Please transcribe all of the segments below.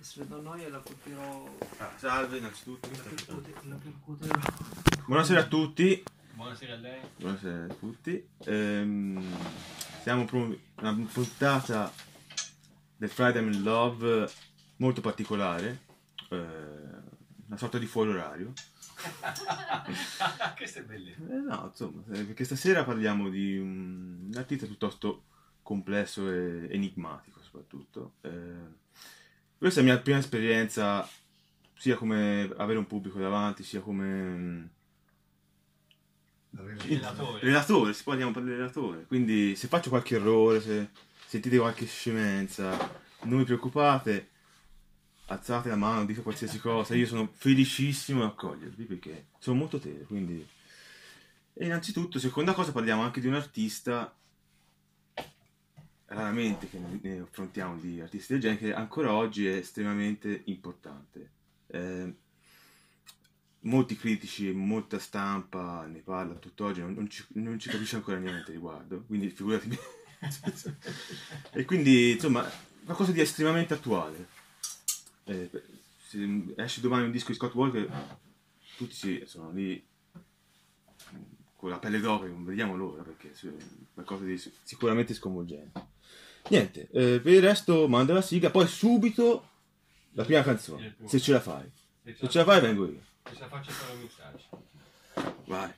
se do noia la colpirò. Ah, salve innanzitutto. La, percute, la percuoterò. Buonasera a tutti. Buonasera a lei. Buonasera a tutti. Ehm, siamo per un- una puntata del Friday in Love molto particolare. eh, una sorta di fuori orario. Questo è bellissimo. Eh, no, insomma, eh, perché stasera parliamo di un, un artista piuttosto complesso e enigmatico, soprattutto. Eh, questa è la mia prima esperienza, sia come avere un pubblico davanti, sia come mm, Relatore. relatore, si può dire per il relatore. Quindi se faccio qualche errore, se sentite qualche scemenza, non vi preoccupate, alzate la mano, dite qualsiasi cosa, io sono felicissimo di accogliervi perché sono molto tele, quindi... E innanzitutto, seconda cosa, parliamo anche di un artista, raramente che ne- affrontiamo di artisti del genere, che ancora oggi è estremamente importante. Eh, molti critici e molta stampa ne parla tutt'oggi, non, non ci, non ci capisce ancora niente riguardo, quindi figurati me. e quindi, insomma, qualcosa di estremamente attuale. Eh, se esce domani un disco di Scott Walker, tutti sì, sono lì con la pelle d'oca, non vediamo l'ora perché è qualcosa di sicuramente sconvolgente. Niente, eh, per il resto manda la sigla, poi subito la prima canzone, se ce la fai. Se ce la fai vengo io. Questa faccia fare un messaggio. Vai.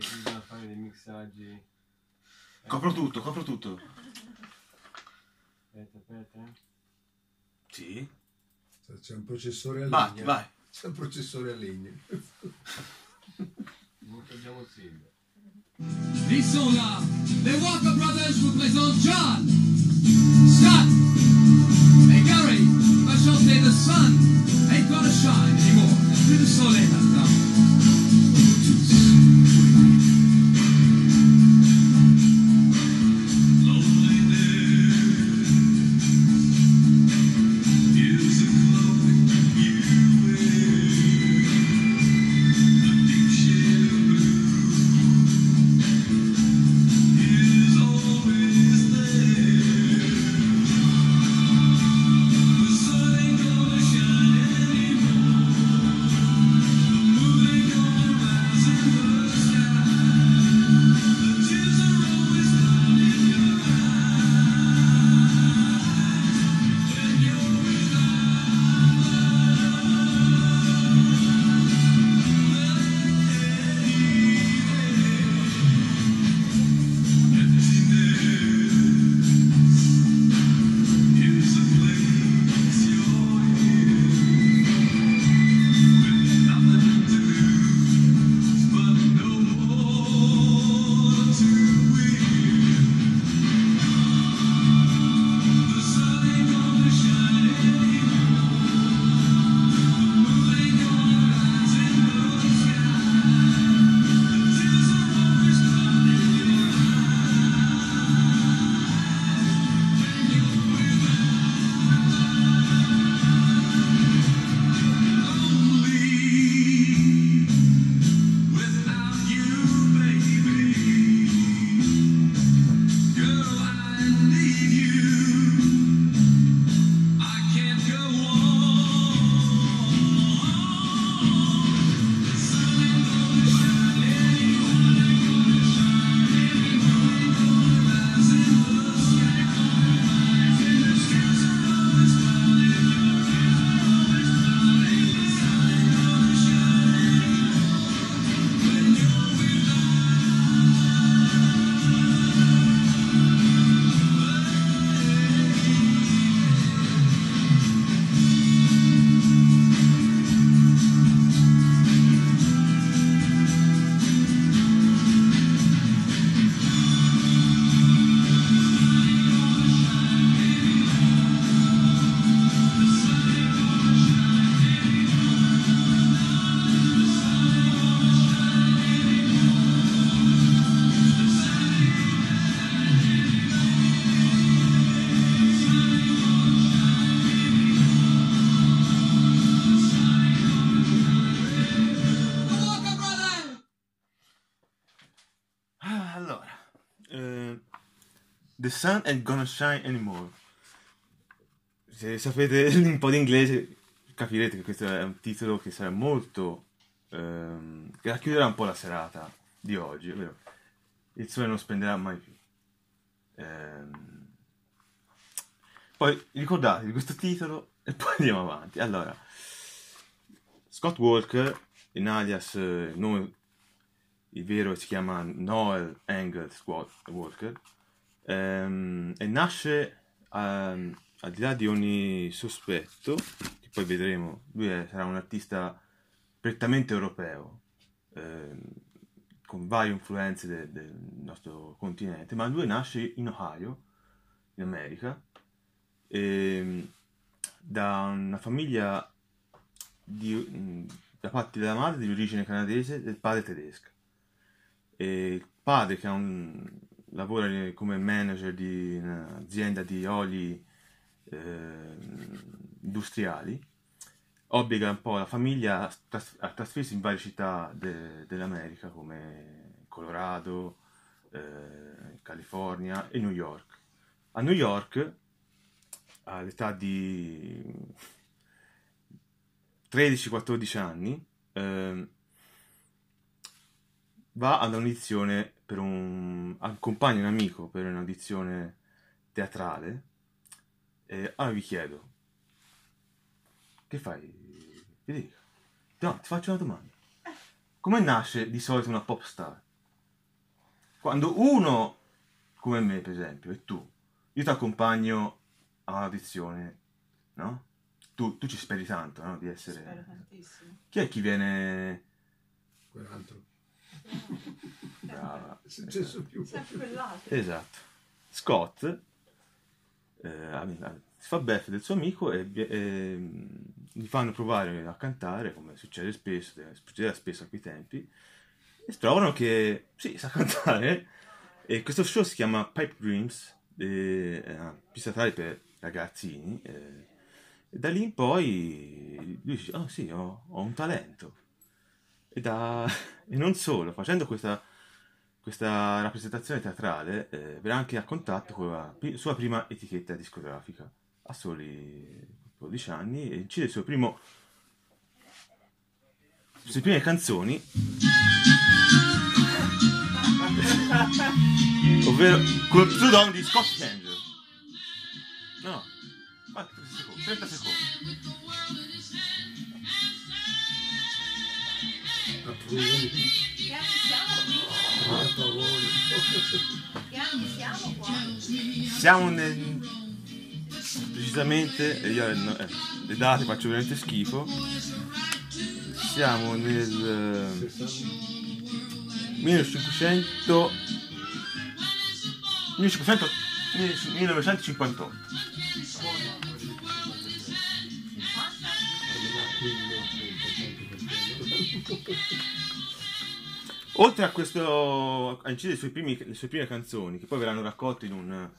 Che bisogna fare dei mixaggi. Copro tutto, copro tutto. Aspetta, aspetta. eh. Sì. C'è un processore a Vai, legna. vai. C'è un processore a legna. Non prendiamo Silvia. Di sola, the Walker Brothers will play on John, Scott, hey Gary, but shall say the sun ain't gonna shine anymore. To the Solena now. Sun Ain't Gonna Shine Anymore. Se sapete un po' di inglese capirete che questo è un titolo che sarà molto... ehm, che racchiuderà un po' la serata di oggi, ovvero il sole non splenderà mai più. Ehm, poi ricordatevi questo titolo e poi andiamo avanti. Allora, Scott Walker, in alias eh, il nome il vero si chiama Noel Engel Walker ehm, e nasce ehm, al di là di ogni sospetto che poi vedremo lui è- sarà un artista prettamente europeo ehm, con varie influenze de- del nostro continente ma lui nasce in Ohio in America ehm, da una famiglia di, da parte della madre di origine canadese e del padre tedesca e il padre che ha un- lavora come manager di un'azienda di oli eh, industriali obbliga un po' la famiglia a, tras- a trasferirsi in varie città de- dell'America come Colorado, eh, California e New York. A New York, all'età di 13-14 anni, ehm, va ad un'audizione per un accompagna un amico per un'audizione teatrale e allora vi chiedo che fai Federica? no, ti faccio una domanda come nasce di solito una pop star? quando uno come me per esempio e tu io ti accompagno a un'audizione no? tu, tu ci speri tanto no? di essere... Spero tantissimo. Chi è chi viene... Quell'altro. Brava. È successo più. Sempre quell'altro. Esatto. Scott eh, ami- si fa beffe del suo amico e, e, mm, gli fanno provare a cantare, come succede spesso, eh, succedeva spesso a quei tempi, e trovano che sì, sa cantare. E questo show si chiama Pipe Dreams, e, è una pista tale per ragazzini. eh, e da lì in poi lui dice: Oh sì, ho, ho un talento. E, da- e non solo, facendo questa, questa rappresentazione teatrale, eh, verrà anche a contatto con la sua prima etichetta discografica a soli 12 anni e incide il suo primo. le sue prime canzoni. ovvero con il pseudonimo di Scott Angel. No, aspetta, 30 secondi. 30 secondi. Siamo? Siamo nel... precisamente, e io no, eh, le date faccio veramente schifo. Siamo nel eh, 1500 1500 1958. Oltre a questo, a incidere suoi primi- le sue prime canzoni, che poi verranno raccolte in un-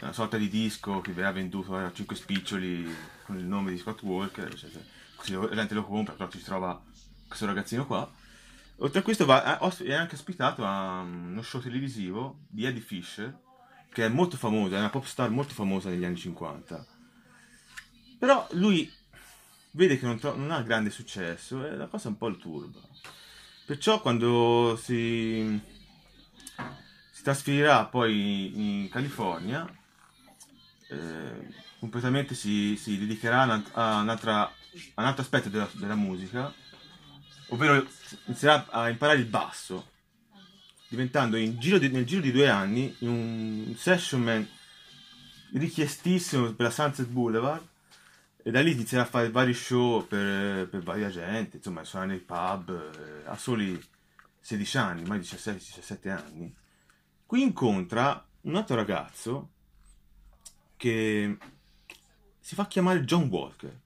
una sorta di disco che verrà venduto a 5 spiccioli con il nome di Scott Walker, eccetera. così la gente lo compra, però ci si trova questo ragazzino qua. Oltre a questo va- è anche ospitato a uno show televisivo di Eddie Fisher, che è molto famosa, è una pop star molto famosa negli anni 50. Però lui vede che non, tro- non ha grande successo e la cosa un po' lo turba. Perciò quando si, si trasferirà poi in California, eh, completamente si, si dedicherà a, un- altro aspetto della, della musica, ovvero inizierà a imparare il basso, diventando giro di- nel giro di due anni un session man richiestissimo per la Sunset Boulevard e da lì inizierà a fare vari show per, per varia gente, insomma, suonare nei pub eh, a soli 16 anni, ormai 16-17 anni. Qui incontra un altro ragazzo che si fa chiamare John Walker.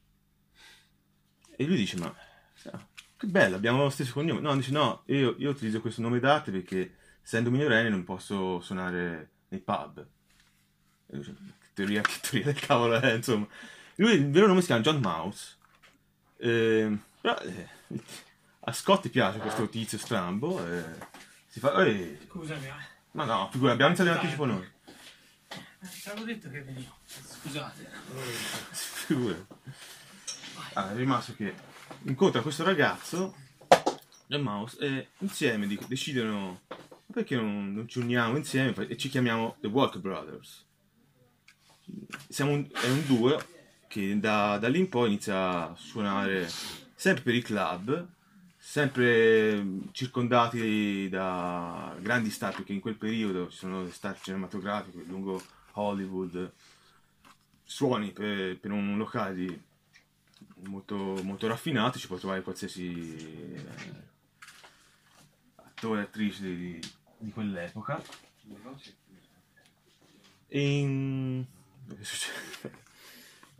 E lui dice, ma sa, che bello, abbiamo lo stesso cognome. No, dice, no, io, io utilizzo questo nome d'arte perché essendo minorenne non posso suonare nei pub. E lui dice, che teoria, che teoria del cavolo è, insomma. Lui, il vero nome si chiama John Mouse. Eh, però eh, a Scott piace questo tizio strambo. eh, si fa, eh, Scusami, ma no, figura, abbiamo iniziato in anticipo noi. Ti avevo detto che venivo. Scusate. Figura. Ah, è rimasto che incontra questo ragazzo, John Mouse, e insieme dic- decidono "Ma perché non, non ci uniamo insieme e ci chiamiamo The Walker Brothers. Siamo un, è un duo che da, da lì in poi inizia a suonare sempre per i club, sempre circondati da grandi star, perché in quel periodo ci sono star cinematografiche lungo Hollywood, suoni per, per un locale di- molto, molto raffinato, ci può trovare qualsiasi eh, attore e attrice di, di quell'epoca. E in...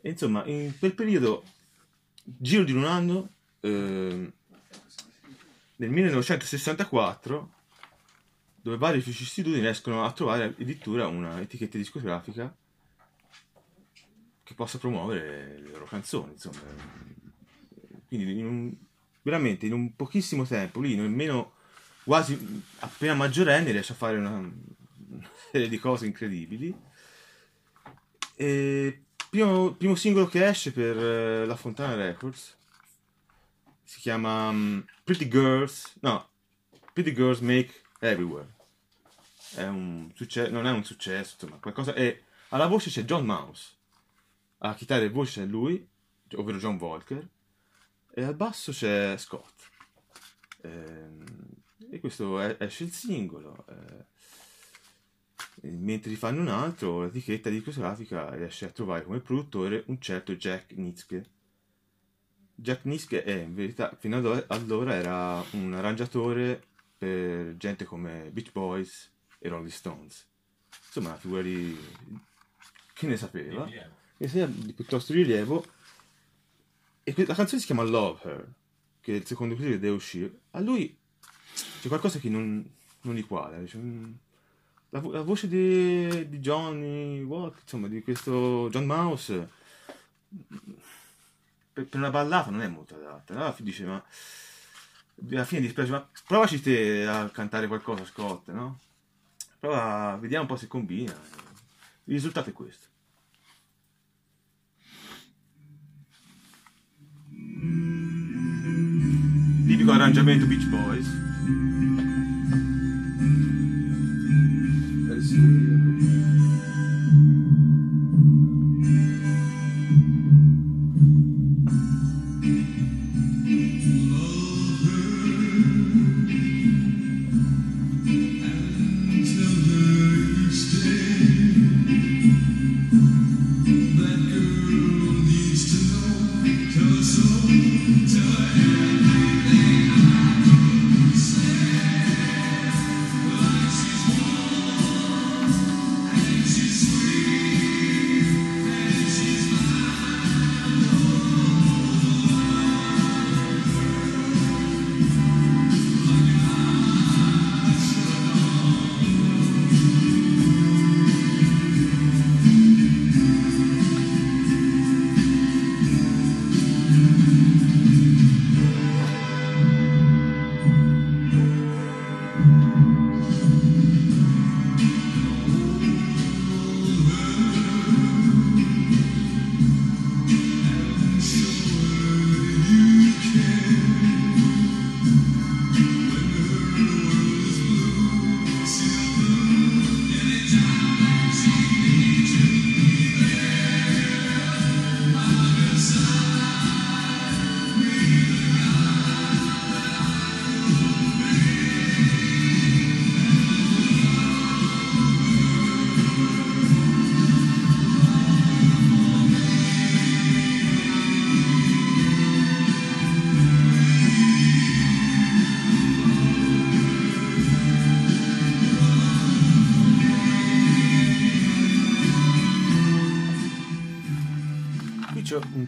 E insomma, in quel periodo, giro di un anno, eh, nel 1964, dove vari studi riescono a trovare addirittura una etichetta discografica che possa promuovere le loro canzoni, insomma. Quindi in un- veramente in un pochissimo tempo, lui nemmeno quasi appena maggiorenne riesce a fare una, una serie di cose incredibili. E primo, primo singolo che esce per eh, la Fontana Records si chiama mm, Pretty Girls, no, Pretty Girls Make Everywhere. È un successo, non è un successo, insomma, qualcosa. E alla voce c'è John Mouse, alla chitarra e voce c'è lui, ovvero John Walker, e al basso c'è Scott. Ehm, E questo è- esce il singolo. eh, e mentre ne fanno un altro, l'etichetta discografica riesce a trovare come produttore un certo Jack Nitzke, Jack Niske è in verità fino ad allora era un arrangiatore per gente come Beach Boys e Rolling Stones. Insomma, una figura di... chi ne sapeva? che sia di piuttosto rilievo. E la canzone si chiama Love Her, che è il secondo clip che deve uscire. A lui c'è qualcosa che non, non gli quadra. Cioè, mm, la, la voce di, di Johnny Walk, insomma, di questo John Mouse, per, per una ballata non è molto adatta. Allora dice, ma alla fine dispiace, ma provaci te a cantare qualcosa, Scott, no? Prova, vediamo un po' se combina. Il risultato è questo. Tipico arrangiamento Beach Boys.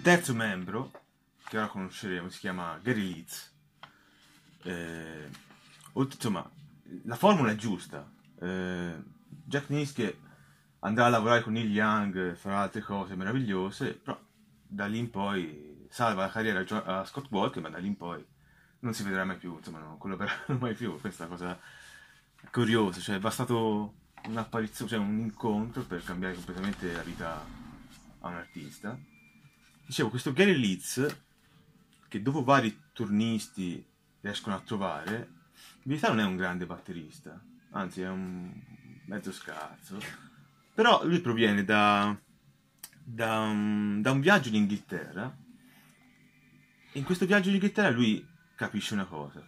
Terzo membro, che ora conosceremo, si chiama Gary Leeds. Eh, insomma, la formula è giusta. Eh, Jack Niske andrà a lavorare con Neil Young, farà altre cose meravigliose, però da lì in poi salva la carriera a Scott Walker, ma da lì in poi non si vedrà mai più, insomma, non collaboreranno mai più. Questa cosa curiosa, cioè è bastato un'apparizione, cioè un incontro per cambiare completamente la vita a un artista. Dicevo, questo Gary Leeds, che dopo vari turnisti riescono a trovare, in verità non è un grande batterista, anzi è un mezzo scarso, però lui proviene da, da, un, da un viaggio in Inghilterra e in questo viaggio in Inghilterra lui capisce una cosa,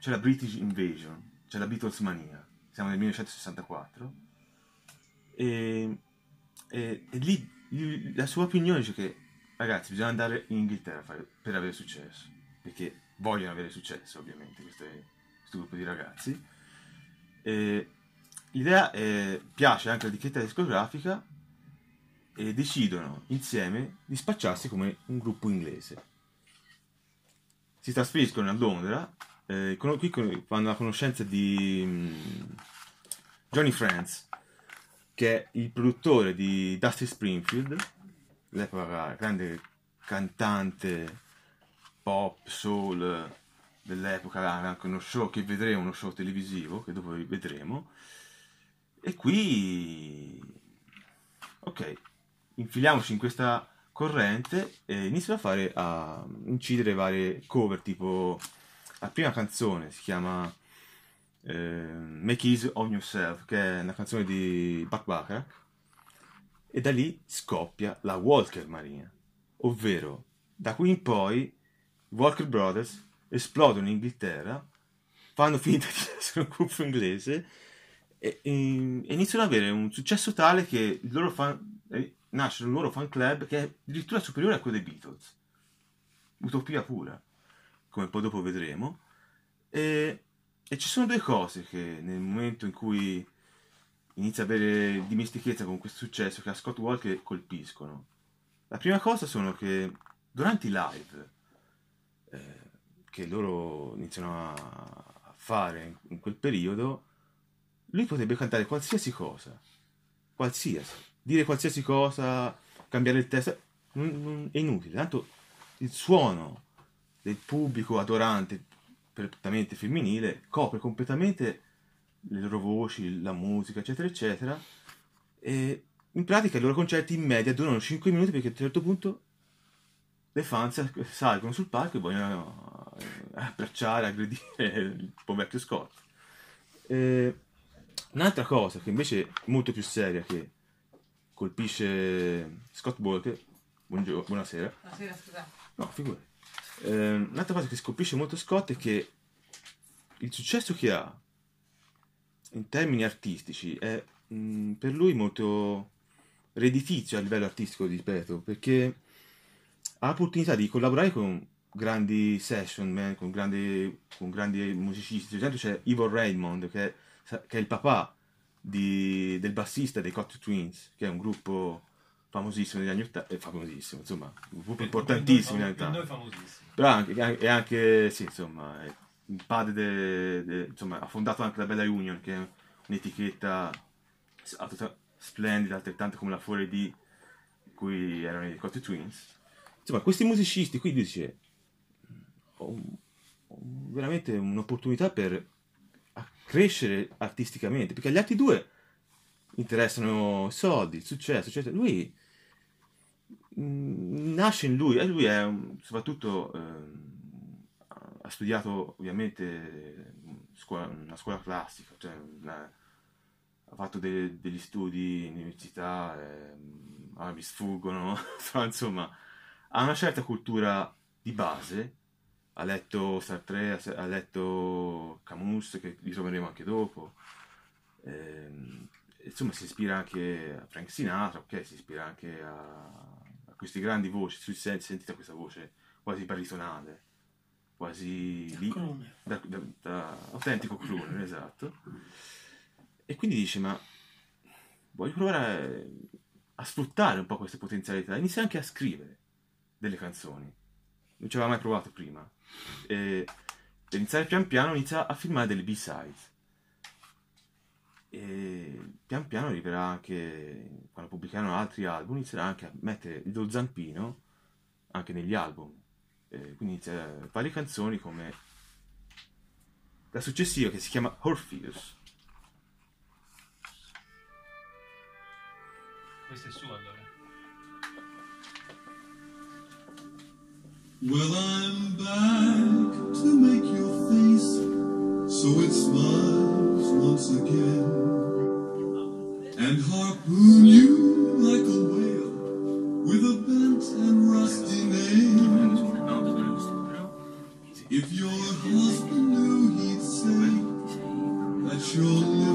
c'è la British Invasion, c'è la Beatles mania, siamo nel 1964 e, e- e lì la sua opinione dice che ragazzi bisogna andare in Inghilterra fare- per avere successo, perché vogliono avere successo ovviamente queste- questo gruppo di ragazzi. E l'idea eh, piace anche all'etichetta discografica e decidono insieme di spacciarsi come un gruppo inglese. Si trasferiscono a Londra, eh, con- qui con- fanno la conoscenza di mm, Johnny Friends, che è il produttore di Dusty Springfield, l'epoca grande cantante pop, soul dell'epoca, anche uno show che vedremo, uno show televisivo che dopo vedremo. E qui, ok, infiliamoci in questa corrente e iniziano a fare, a incidere varie cover, tipo la prima canzone si chiama Make Easy on Yourself, che è una canzone di Buck Bacharach, e da lì scoppia la Walker Marina, ovvero da qui in poi i Walker Brothers esplodono in Inghilterra, fanno finta di essere un gruppo inglese e, e- iniziano ad avere un successo tale che fan, eh, nasce un loro fan club che è addirittura superiore a quello dei Beatles. utopia pura, come poi dopo vedremo. E, e ci sono due cose che nel momento in cui inizia a avere dimestichezza con questo successo che a Scott Walker colpiscono. La prima cosa sono che durante i live eh, che loro iniziano a fare in, quel periodo, lui potrebbe cantare qualsiasi cosa, qualsiasi, dire qualsiasi cosa, cambiare il testo, non- non- è inutile, tanto il suono del pubblico adorante, prettamente femminile, copre completamente le loro voci, la musica, eccetera, eccetera. E in pratica i loro concerti in media durano 5 minuti perché a un certo punto le fans salgono sul palco e vogliono eh, abbracciare, aggredire il povero Scott. E un'altra cosa che invece è molto più seria che colpisce Scott Walker, buongio- buonasera, Buonasera, scusate. No, figurati. Eh, un'altra cosa che scolpisce molto Scott è che il successo che ha in termini artistici è mh, per lui molto redditizio a livello artistico, ripeto, perché ha l'opportunità di collaborare con grandi session man, con grandi, con grandi musicisti. Per esempio c'è Ivo Raymond, che è, che è il papà di- del bassista dei Cotton Twins, che è un gruppo famosissimo negli anni 80, è famosissimo, insomma, un gruppo importantissimo negli anni Per 80. noi famosissimo. Però anche, è anche, sì, insomma, è il padre de- de- insomma, ha fondato anche la Bella Union, che è un'etichetta splendida, altrettanto come la 4D, di cui erano i Cotton Twins. Insomma, questi musicisti qui dice, ho, ho veramente un'opportunità per crescere artisticamente, perché gli altri due interessano i soldi, il successo, eccetera. Lui nasce in lui, e lui è soprattutto ehm, ha studiato ovviamente eh, scuola- una scuola classica, cioè una- ha fatto de- degli studi in università, ehm, ah, mi sfuggono, insomma ha una certa cultura di base, ha letto Sartre, ha letto Camus, che li troveremo anche dopo, ehm, insomma si ispira anche a Frank Sinatra, ok, si ispira anche a, a questi grandi voci, si sen- sentite questa voce quasi baritonale, quasi lì, da, da- da autentico crooner, esatto. E quindi dice, ma voglio provare a, a sfruttare un po' queste potenzialità, inizia anche a scrivere delle canzoni, non ci aveva mai provato prima. E per iniziare pian piano inizia a filmare delle B-sides. E pian piano arriverà anche, quando pubblicheranno altri album, inizierà anche a mettere il do zampino anche negli album. E quindi inizia varie canzoni come la successiva che si chiama Orpheus. Questo è suo allora. Well, I'm back to make your face so it smiles once again and harpoon you like a whale with a bent and rusty nail. If your husband knew, he'd say that you're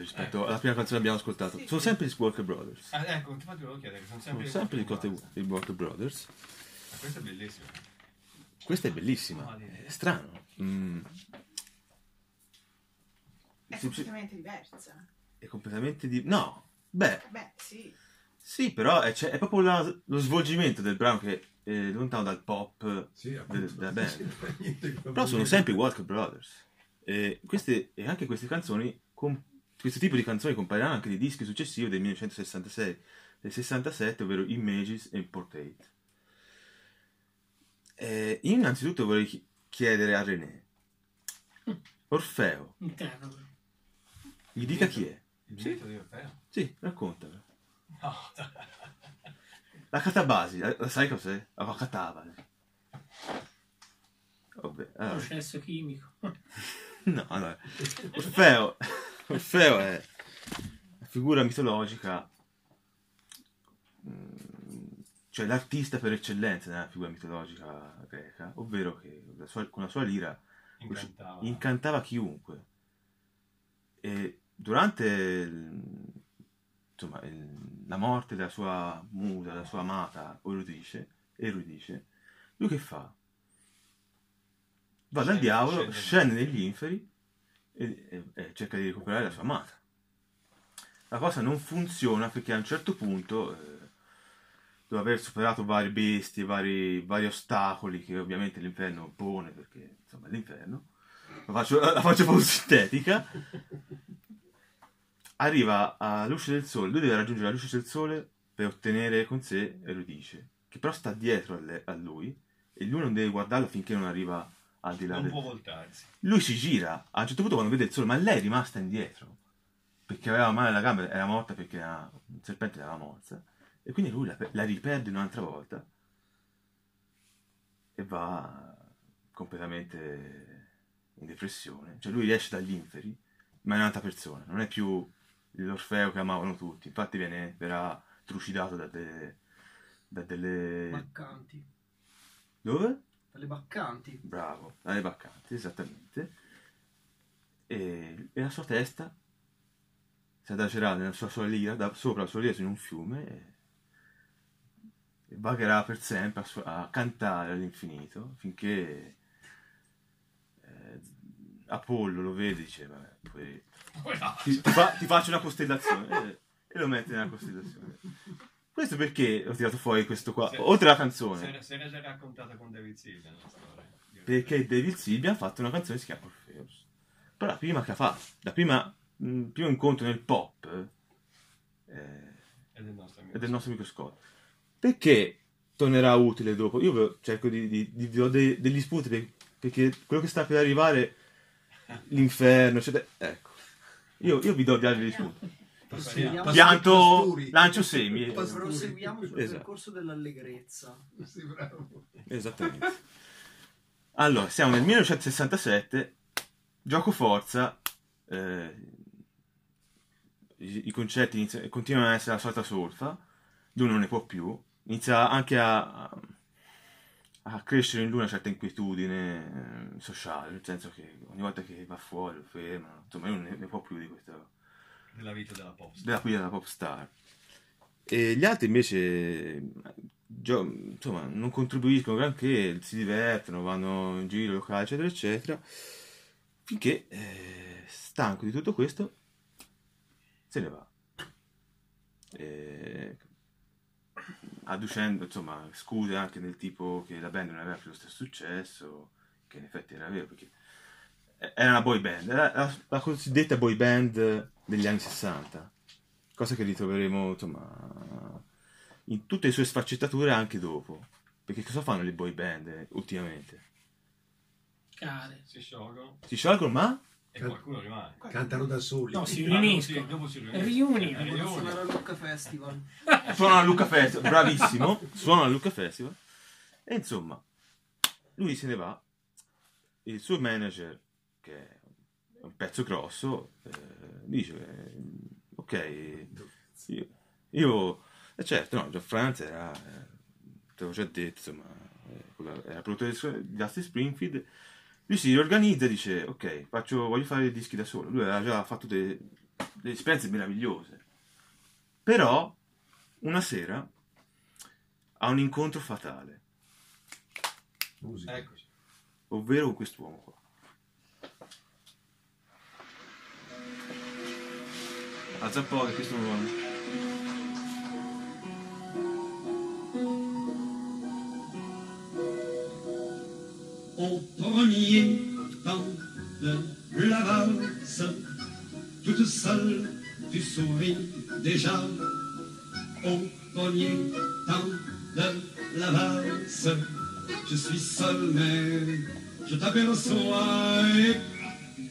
O sbaglio rispetto alla prima canzone che abbiamo ascoltato? Sono sempre gli Walker Brothers. Ah, ecco, infatti volevo chiedere, sono sempre, Sono sempre Cotte- i Walker Brothers. Ah, Questo è bellissimo. Questa è bellissima, è strano. Mm, È Sì, sì. completamente diversa. è completamente di... No, beh, Beh, sì. sì, però è, c'è- è proprio la- lo svolgimento del brano che è lontano dal pop. Sì, appunto. della band. Sì, Però sono sempre i Walker Brothers. E, queste, e anche queste canzoni, com- questo tipo di canzoni compariranno anche nei dischi successivi del 1966 del 67, ovvero Images e Portrait. E io innanzitutto vorrei chi- chiedere a René, Orfeo, Interno. gli dica chi è. Il mito di Orfeo. Sì, raccontalo. No, La catabasi, la, la sai cos'è? La catabasi. Vabbè, allora. Processo chimico. No, allora, Orfeo, Orfeo è una figura mitologica, mm, cioè l'artista per eccellenza nella figura mitologica greca, ovvero che la sua- con la sua lira incantava. incantava chiunque. E durante il- insomma, il- la morte della sua musa, della sua amata Eurydice, Eurydice, lui che fa? Va dal diavolo, scende negli inferi e, e- e cerca di recuperare la sua amata. La cosa non funziona perché a un certo punto, eh, dopo aver superato varie bestie, vari, vari ostacoli che ovviamente l'inferno pone, perché insomma è l'inferno, la faccio, la faccio proprio sintetica, arriva alla luce del sole, lui deve raggiungere la luce del sole per ottenere con sé Eurydice, che però sta dietro a, a lui e lui non deve guardarla finché non arriva al di là Non del... può voltarsi. Lui si gira, a un certo punto quando vede il sole, ma lei è rimasta indietro, perché aveva male alla gamba, era morta perché era- un serpente l'aveva morsa, e quindi lui la, la riperde un'altra volta e va completamente in depressione. Cioè lui riesce dagli inferi, ma è un'altra persona, non è più l'Orfeo che amavano tutti, infatti viene, verrà trucidato da delle... Da delle... Baccanti. Dove? Dalle baccanti. Bravo, dalle baccanti, esattamente. E, e la sua testa si adagerà nella sua, sua lira, da, sopra la sua lira in un fiume e, e vagherà per sempre a, su- a cantare all'infinito finché eh, Apollo lo vede e dice, vabbè, poi ti, ti fa- ti faccio una costellazione e, e lo mette nella costellazione. Questo perché ho tirato fuori questo qua, Sì. oltre alla canzone. Se se era già raccontata con David Silvia la storia. perché David Silvia ha fatto una canzone che si chiama Orpheus. Però la prima che ha fatto, la prima, mh, primo incontro nel pop eh, È del nostro amico. è del nostro amico Scott. Perché tornerà utile dopo? Io cerco di, di, di- vi do dei- degli spunti per- perché quello che sta per arrivare, l'inferno, eccetera, ecco. Io, io vi do degli spunti. Proseguiamo, Pianto, lancio semi. Proseguiamo sul Esatto. percorso dell'allegrezza. Sì, bravo. Esattamente. Allora, siamo nel 1967, gioco forza, eh, i, i concetti iniziano- continuano ad essere la solita solfa, lui non ne può più, inizia anche a, a crescere in lui una certa inquietudine eh, sociale, nel senso che ogni volta che va fuori lo fermano, insomma lui non ne, ne può più di questo Della vita della posta. della guida della pop star. E gli altri invece gio- insomma, non contribuiscono granché, si divertono, vanno in giro locali, eccetera, eccetera, finché eh, stanco di tutto questo se ne va. E, adducendo insomma scuse anche del tipo che la band non aveva più lo stesso successo, che in effetti era vero perché era una boy band, era la, la cosiddetta boy band degli anni 60, cosa che ritroveremo insomma in tutte le sue sfaccettature anche dopo. Perché cosa fanno le boy band eh, ultimamente? Care. Si sciolgono Si sciolgono ma e qualcuno rimane. Cantano da soli. No, si riuniscono. si- dopo si riuniscono. Eh. Suonare al Lucca Festival. suonano al Lucca Festival, bravissimo, suonano al Lucca Festival. E insomma, lui se ne va, il suo manager, che è un pezzo grosso, eh, dice, eh, ok, io, io eh certo, no, John Franz era, eh, te l'ho già detto, insomma, eh, era produttore di Dusty Springfield, lui si riorganizza e dice, ok, faccio, voglio fare i dischi da solo, lui aveva già fatto delle, delle esperienze meravigliose, però una sera ha un incontro fatale, Musica. Eccoci. ovvero con quest'uomo qua. Un po' che questo Au premier temps de la valse, toute seule, tu souris déjà. Au premier temps de la valse, je suis seul, mais je t'aperçois. Et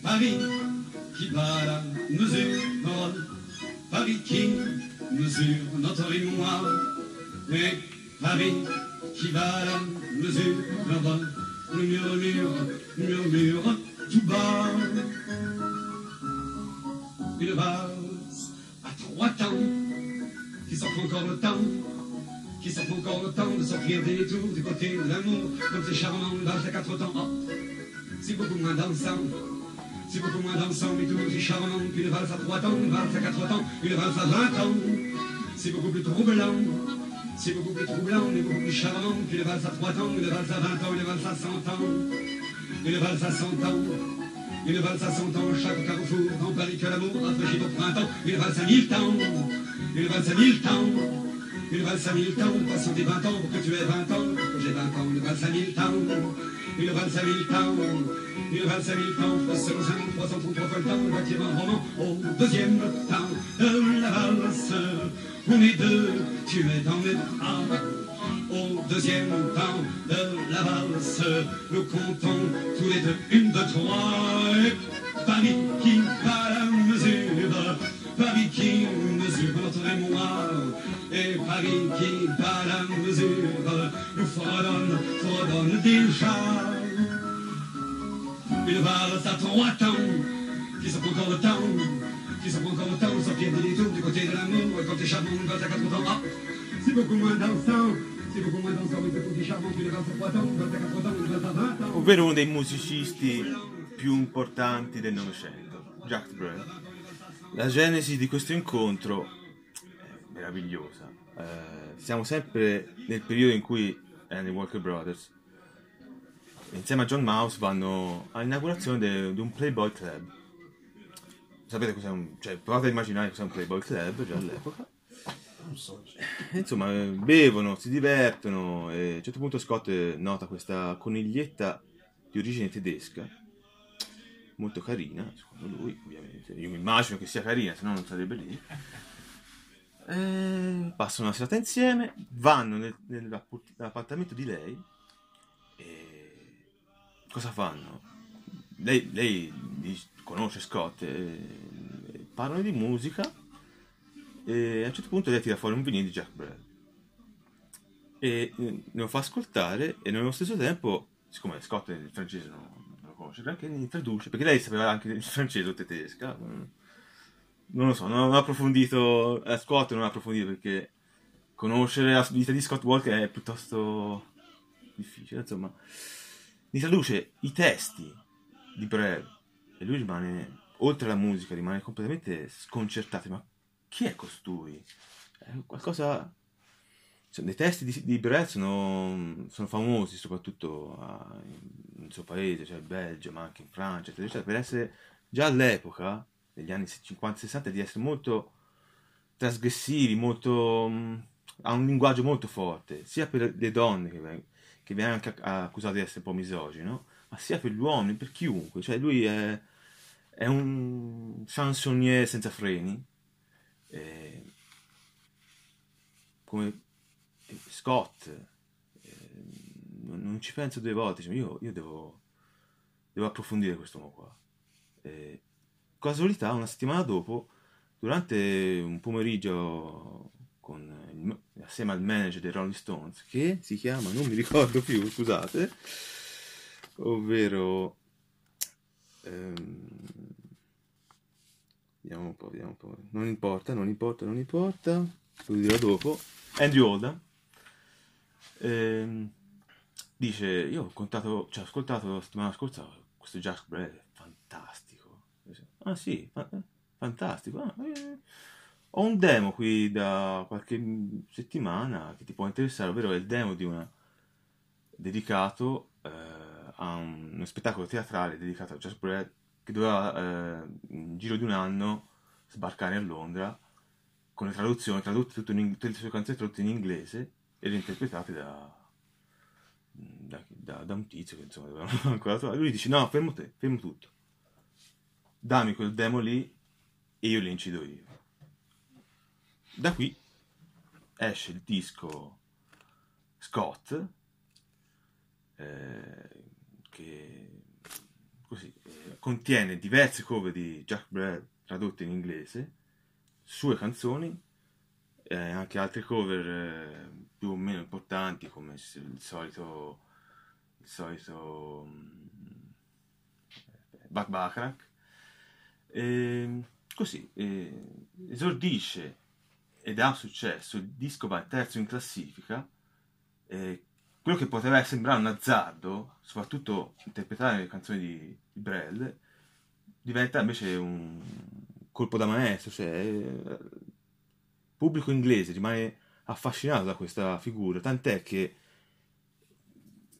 Paris qui bat la mesure, Paris qui mesure notre mémoire. Et Paris qui bat la mesure, nous murmure, murmure tout bas. Une valse à trois temps, qui s'en encore le temps, qui s'en encore le temps de sortir des tours du côté de l'amour, comme c'est charmant, valse à quatre temps. Oh, c'est beaucoup moins dansant. C'est beaucoup moins dansant, mais tout aussi charmant qu'une valse à trois temps, une valse à quatre temps, une valse à vingt ans. C'est beaucoup plus troublant, c'est beaucoup plus troublant, mais beaucoup plus charmant qu'une valse à trois temps, une valse à vingt ans, une valse à cent ans. Une valse à cent ans, une valse à cent ans, chaque carrefour, en Paris que l'amour rafraîchit au printemps. Une valse à mille temps, une valse à mille temps. Une valse à mille temps, passant des vingt ans pour que tu aies vingt ans, pour que j'ai vingt ans. Une valse à mille temps, une valse à mille temps. Une valse à mille temps, seul 333 fois le temps, bâtir un roman au deuxième temps de la valse. On est deux, tu es dans mes bras. Au deuxième temps de la valse, nous comptons tous les deux une, deux, trois. Et Paris qui bat la mesure, Paris qui mesure notre mémoire. Et Paris qui bat la mesure, nous fredonne déjà. Une valse à trois temps, qui s'en prend le temps, qui s'en prend le temps de sortir des détours du côté de l'amour. Quand t'es charmant, à quatre temps, ah, c'est beaucoup c'est beaucoup moins dansant, ovvero uno dei musicisti più importanti del Novecento, Jacques Brel. La genesi di questo incontro è meravigliosa. Eh, siamo sempre nel periodo in cui i Walker Brothers. Insieme a John Mouse vanno all'inaugurazione di un Playboy Club. Sapete cos'è un... cioè provate a immaginare cos'è un Playboy Club già all'epoca. E, Insomma, eh, bevono, si divertono e a un certo punto Scott eh, nota questa coniglietta di origine tedesca, molto carina, secondo lui, ovviamente. Io mi immagino che sia carina, se no non sarebbe lì. Eh, passano una serata insieme, vanno nel- nell'app- nell'appartamento di lei e cosa fanno? Lei, lei conosce Scott, e, e parlano di musica e a un certo punto lei tira fuori un vinile di Jack Brel e eh, lo fa ascoltare e nello stesso tempo, siccome Scott il francese non, lo conosce granché, ne traduce, perché lei sapeva anche il francese o tedesca, mm, non lo so, non ho approfondito, eh, Scott non ho approfondito perché conoscere la vita di Scott Walker è piuttosto difficile, insomma. Mi traduce i testi di Brel e lui rimane, oltre alla musica, rimane completamente sconcertato, ma chi è costui? È qualcosa... Cioè, i testi di, di Brel sono, sono famosi soprattutto a- nel suo paese, cioè in Belgio, ma anche in Francia, eccetera, eccetera, per essere già all'epoca, negli anni 50-60, di essere molto trasgressivi, molto, mh, ha un linguaggio molto forte, sia per le donne che, che viene anche accusato di essere un po' misogino, ma sia per gli uomini, per chiunque. Cioè lui è, è un chansonnier senza freni, eh, come Scott, non, ci penso due volte, cioè, io, io devo, devo approfondire quest'uomo qua. Eh, casualità, una settimana dopo, durante un pomeriggio con assieme al manager dei Rolling Stones, che si chiama, non mi ricordo più, scusate, ovvero... ehm, vediamo un po', vediamo un po'. Non importa, non importa, non importa, lo dirò dopo. Andrew Oldham ehm, dice, io ho contato, cioè, ascoltato la settimana scorsa questo Jack è fantastico. Ah sì, fa- fantastico. Ah, eh, ho un demo qui da qualche settimana che ti può interessare, ovvero è il demo di una dedicato eh, a un- uno spettacolo teatrale dedicato a Jazz Brad che doveva eh, in giro di un anno sbarcare a Londra con le traduzioni, tradotte tutto in tutte le sue canzoni tradotte in inglese e reinterpretate da, da, da- da un tizio che insomma doveva ancora trovare. Lui dice no, fermo te, fermo tutto. Dammi quel demo lì e io li incido io. Da qui esce il disco Scott, eh, che così, eh, contiene diverse cover di Jack Brad tradotte in inglese, sue canzoni, e anche altre cover eh, più o meno importanti come il solito, il solito mm, Buck Bacharach. E, così, eh, esordisce ed ha successo, il disco va terzo in classifica, eh, quello che poteva sembrare un azzardo, soprattutto interpretare le canzoni di, di Brel, diventa invece un colpo da maestro, cioè eh, il pubblico inglese rimane affascinato da questa figura, tant'è che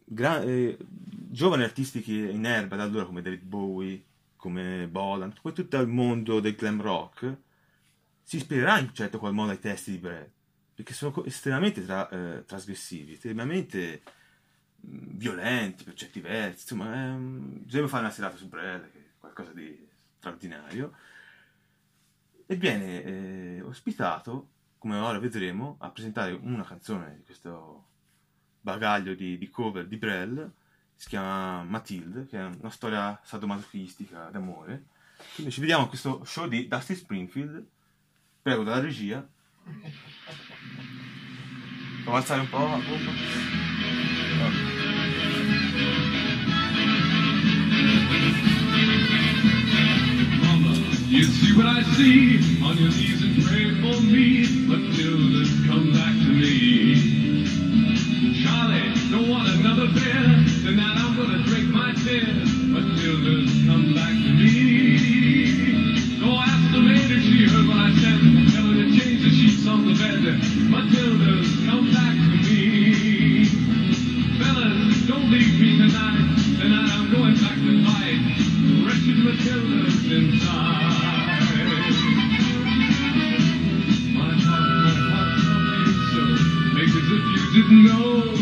gra- eh, giovani artisti che in erba da allora come David Bowie, come Bolan, poi tutto il mondo del glam rock si ispirerà in certo qual modo ai testi di Brad, perché sono estremamente tra- eh, trasgressivi, estremamente mh, violenti per certi versi, insomma, un- bisogna fare una serata su Brad, che è qualcosa di straordinario, e viene eh, ospitato, come ora vedremo, a presentare una canzone di questo bagaglio di, di cover di Brel, si chiama Matilde, che è una storia sadomasochistica d'amore. Quindi ci vediamo a questo show di Dusty Springfield, prego dalla regia. Devo alzare un po' la. You see what I see on your knees and pray for me. Matilda's come back to me. Charlie, don't want another beer. Tonight I'm gonna drink my tears. Matilda's come back to me. Didn't know.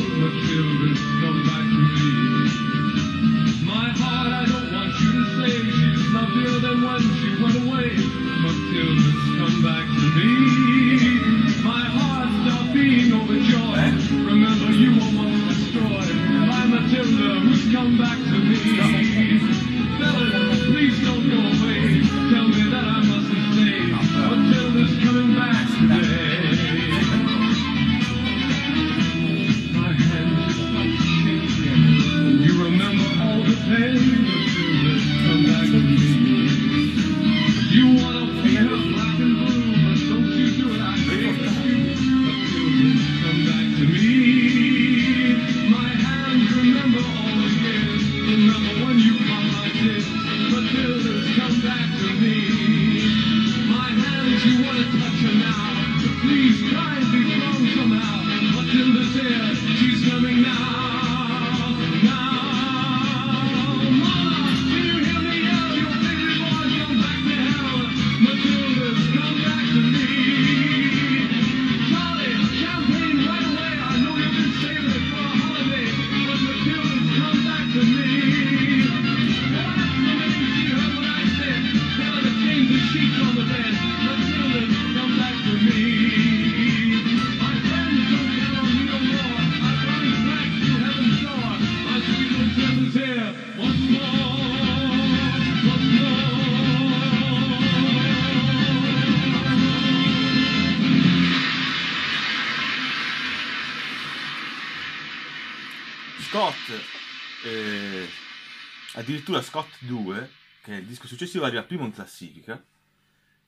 Addirittura Scott 2, che è il disco successivo, arriva primo in classifica,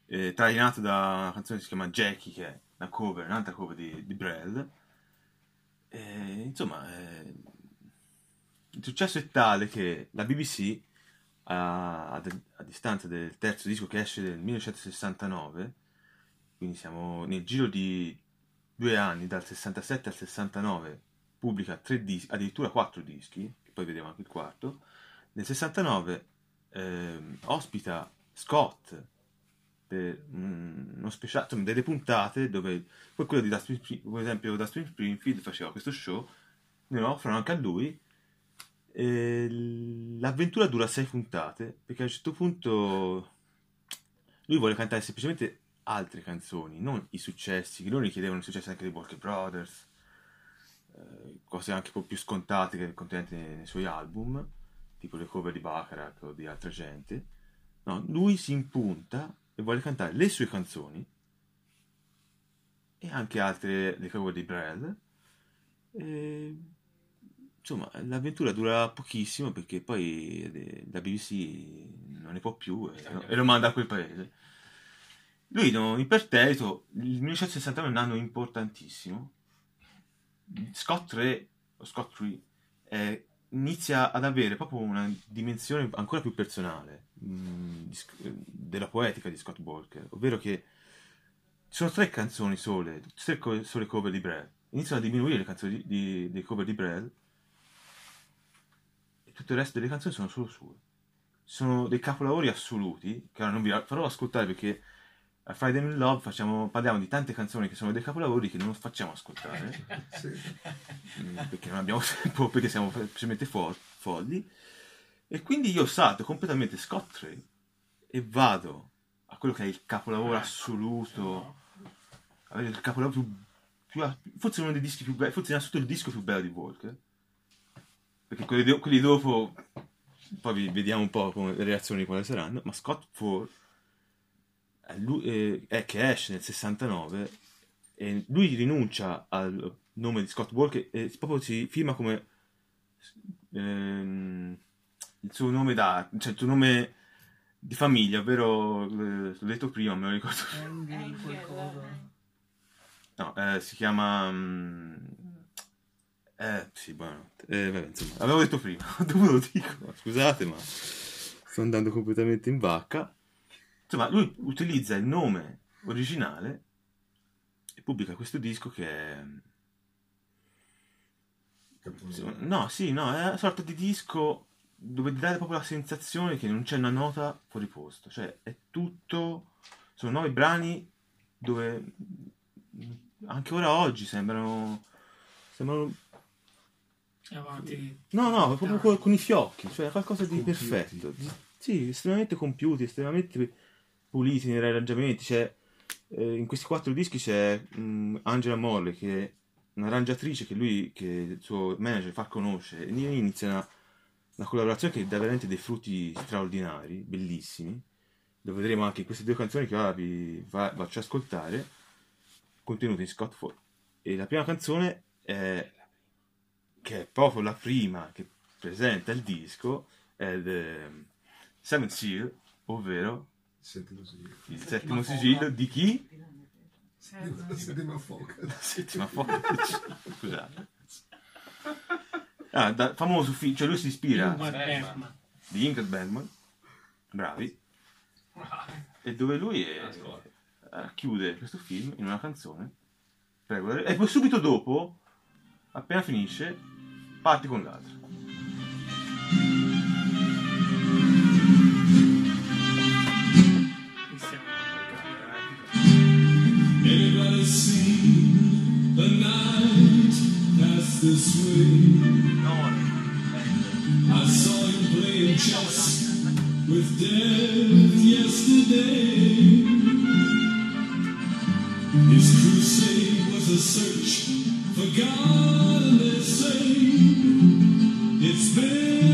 eh, trainato da una canzone che si chiama Jackie, che è una cover, un'altra cover di, di Brel. Eh, insomma, eh, il successo è tale che la BBC, a, a- a distanza del terzo disco che esce nel 1969, quindi siamo nel giro di due anni, dal 67 al 69, pubblica tre dischi, addirittura quattro dischi, poi vedremo anche il quarto. Nel 69 ehm, ospita Scott per uno speciale, insomma, delle puntate dove poi di Dustin, per esempio Dustin Springfield faceva questo show, ne offrono anche a lui. E l'avventura dura sei puntate perché a un certo punto lui vuole cantare semplicemente altre canzoni, non i successi, che loro richiedevano i successi anche dei Walker Brothers, eh, cose anche un po' più scontate che contenute nei suoi album, tipo le cover di Bacharach o di altra gente. No, lui si impunta e vuole cantare le sue canzoni e anche altre le cover di Brel. E, insomma, l'avventura dura pochissimo perché poi la BBC non ne può più e, e lo manda a quel paese. Lui no, in perpetuo, il 1969 è un anno importantissimo. Scott 3, o Scott 3, eh, inizia ad avere proprio una dimensione ancora più personale mh, di Sc- eh, della poetica di Scott Walker, ovvero che ci sono tre canzoni sole, tre co- sole cover di Brel. Iniziano a diminuire le canzoni di, di- dei cover di Brel e tutto il resto delle canzoni sono solo sue. Sono dei capolavori assoluti, che non vi farò ascoltare perché a Friday in Love facciamo- parliamo di tante canzoni che sono dei capolavori che non facciamo ascoltare Sì. Mm, perché non abbiamo tempo, perché siamo semplicemente fo- folli. E quindi io salto completamente Scott Trey e vado a quello che è il capolavoro assoluto, il capolavoro più, più- forse uno dei dischi più belli, forse innanzitutto il disco più bello di Walker, perché quelli, do- quelli dopo, poi vediamo un po' come le reazioni quali saranno, ma Scott 4 è, lui- eh, è che esce nel 69 e lui rinuncia al nome di Scott Walker e proprio si firma come ehm, il suo nome da cioè il suo nome di famiglia, ovvero eh, l'ho detto prima, me lo ricordo. No, eh, si chiama mm, eh sì, buonanotte. Eh, vabbè, insomma, avevo detto prima, dopo lo dico, scusate, ma sto andando completamente in vacca. Insomma, lui utilizza il nome originale e pubblica questo disco che è. No, sì, no, è una sorta di disco dove ti dà proprio la sensazione che non c'è una nota fuori posto. Cioè, è tutto. Sono nove brani dove anche ora oggi sembrano. Sembrano. Avanti. No, no, proprio con, con i fiocchi, cioè qualcosa di Compiuti. perfetto. Di- sì, estremamente compiuti, estremamente puliti nei arrangiamenti. C'è, eh, in questi quattro dischi c'è mm, Angela Morley che è un'arrangiatrice che lui, che il suo manager fa conoscere e inizia una, una collaborazione che dà veramente dei frutti straordinari, bellissimi, dove vedremo anche queste due canzoni che ora vi fa- faccio ascoltare, contenute in Scott Ford. E la prima canzone è, che è proprio la prima che presenta il disco, è The Seventh Seal, ovvero settimo sigillo. Il settimo sigillo di chi? La settima foca. La settima foca. Scusate. Ah, da, famoso film, cioè lui si ispira di Ingrid Bergman, bravi, e dove lui è, eh, chiude questo film in una canzone, prego, e poi subito dopo, appena finisce, parte con l'altra. this way. I saw him playing chess with death yesterday. His crusade was a search for God and His sake. It's been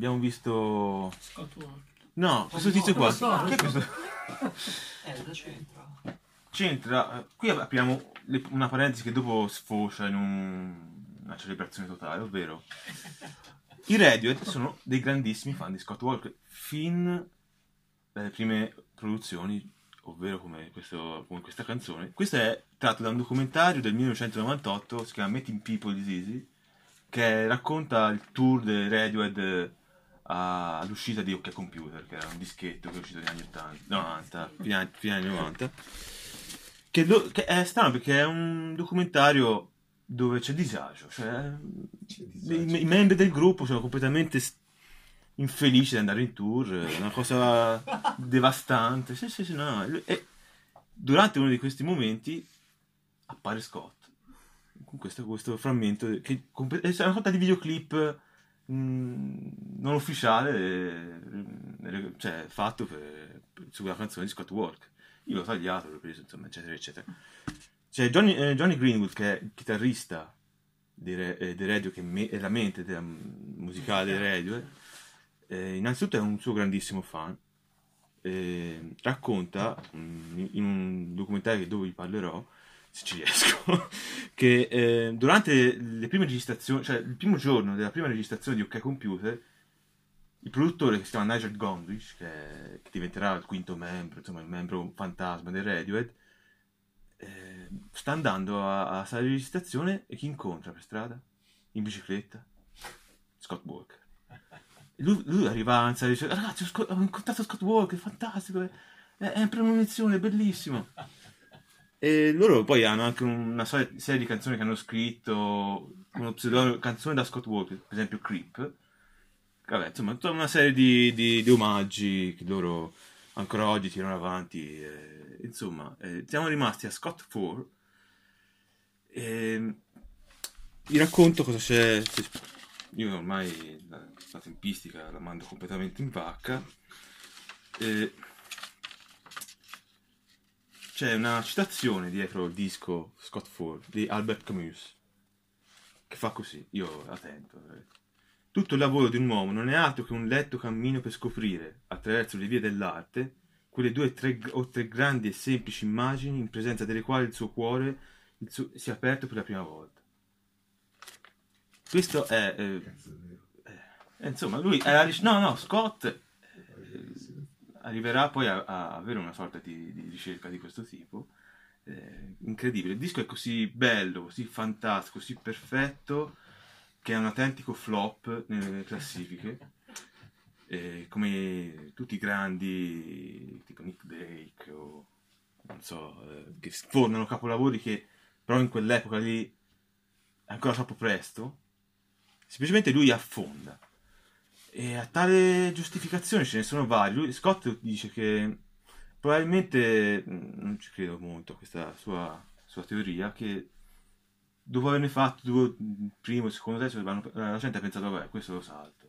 abbiamo visto... Scott Ward. No, questo tizio qua. Che è questo? Eh, da centro. C'entra... Qui apriamo le- una parentesi che dopo sfocia in un- una celebrazione totale, ovvero... I Radiohead sono dei grandissimi fan di Scott Walker, fin dalle prime produzioni, ovvero come, questo- come questa canzone. Questo è tratto da un documentario del 1998, si chiama Meeting People is Easy, che racconta il tour dei Radiohead all'uscita di OK Computer, che era un dischetto che è uscito negli anni 80, 90, fine anni, fine anni 90. Che, lo- che è strano perché è un documentario dove c'è disagio, cioè i, i membri del gruppo sono completamente infelici di andare in tour, è una cosa devastante. Sì, sì, sì, no. E durante uno di questi momenti appare Scott con questo, questo frammento che è una sorta di videoclip non ufficiale cioè fatto per, per- sulla canzone di Scott Walker io l'ho tagliato, l'ho preso insomma eccetera eccetera. C'è Johnny, eh, Johnny Greenwood che è il chitarrista dei, Re- eh, dei Radio che me- è la mente della musicale dei Radio. Eh, innanzitutto è un suo grandissimo fan. Eh, racconta mh, in un documentario dove vi parlerò se ci riesco, che eh, durante le prime registrazioni, cioè il primo giorno della prima registrazione di OK Computer, il produttore che si chiama Nigel Gondish, che, che diventerà il quinto membro, insomma il membro fantasma del Radiohead, eh, sta andando a, a sala di registrazione e chi incontra per strada? In bicicletta? Scott Walker. E Lui, lui arriva in sala di ragazzi ho, ho incontrato Scott Walker, fantastico, è, è in premonizione, bellissimo. E loro poi hanno anche una serie di canzoni che hanno scritto lo pseudonimo canzone da Scott Walker, per esempio Creep. Vabbè, insomma, tutta una serie di, di- di omaggi che loro ancora oggi tirano avanti. eh, insomma, eh, siamo rimasti a Scott 4. E vi racconto cosa c'è. Io ormai la, la tempistica la mando completamente in vacca. E c'è una citazione dietro il disco Scott Ford di Albert Camus che fa così, io attento. eh. Tutto il lavoro di un uomo non è altro che un letto cammino per scoprire, attraverso le vie dell'arte, quelle due tre, o tre grandi e semplici immagini in presenza delle quali il suo cuore il suo- si è aperto per la prima volta. Questo è... eh, eh, insomma, lui ric- No, no, Scott eh, arriverà poi a, a avere una sorta di, di ricerca di questo tipo. eh, incredibile. Il disco è così bello, così fantastico, così perfetto che è un autentico flop nelle classifiche. eh, come tutti i grandi, tipo Nick Drake o non so, eh, che sfornano capolavori che però in quell'epoca lì è ancora troppo presto. Semplicemente lui affonda. E a tale giustificazione ce ne sono vari. Lui, Scott dice che probabilmente, mh, non ci credo molto a questa sua, sua teoria, che dopo averne fatto due, primo, il secondo, vanno- la gente ha pensato, vabbè, questo lo salto.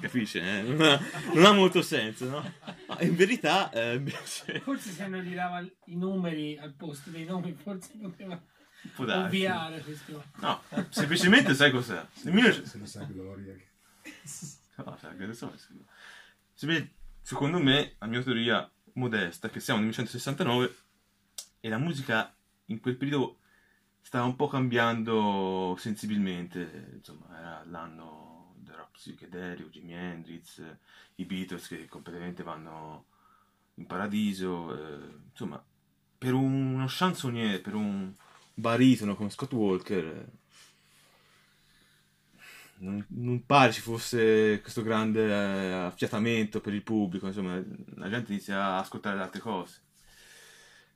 Capisce? eh? Non, ha, non ha molto senso, no? Ma in verità, eh, invece, Forse se non gli dava i numeri al posto dei nomi, forse poteva può darsi. ovviare questo. No, semplicemente sai cos'è? Nel 1900 Se lo sa Gloria. No, sai, che adesso- Secondo me, la mia teoria modesta, che siamo nel 1969 e la musica in quel periodo stava un po' cambiando sensibilmente, insomma, era l'anno del rock psichedelico, Jimi Hendrix, i Beatles che completamente vanno in paradiso, eh, insomma, per uno chansonnier, per un baritono come Scott Walker, non, non pare ci fosse questo grande eh, affiatamento per il pubblico, insomma, la gente inizia a ascoltare le altre cose.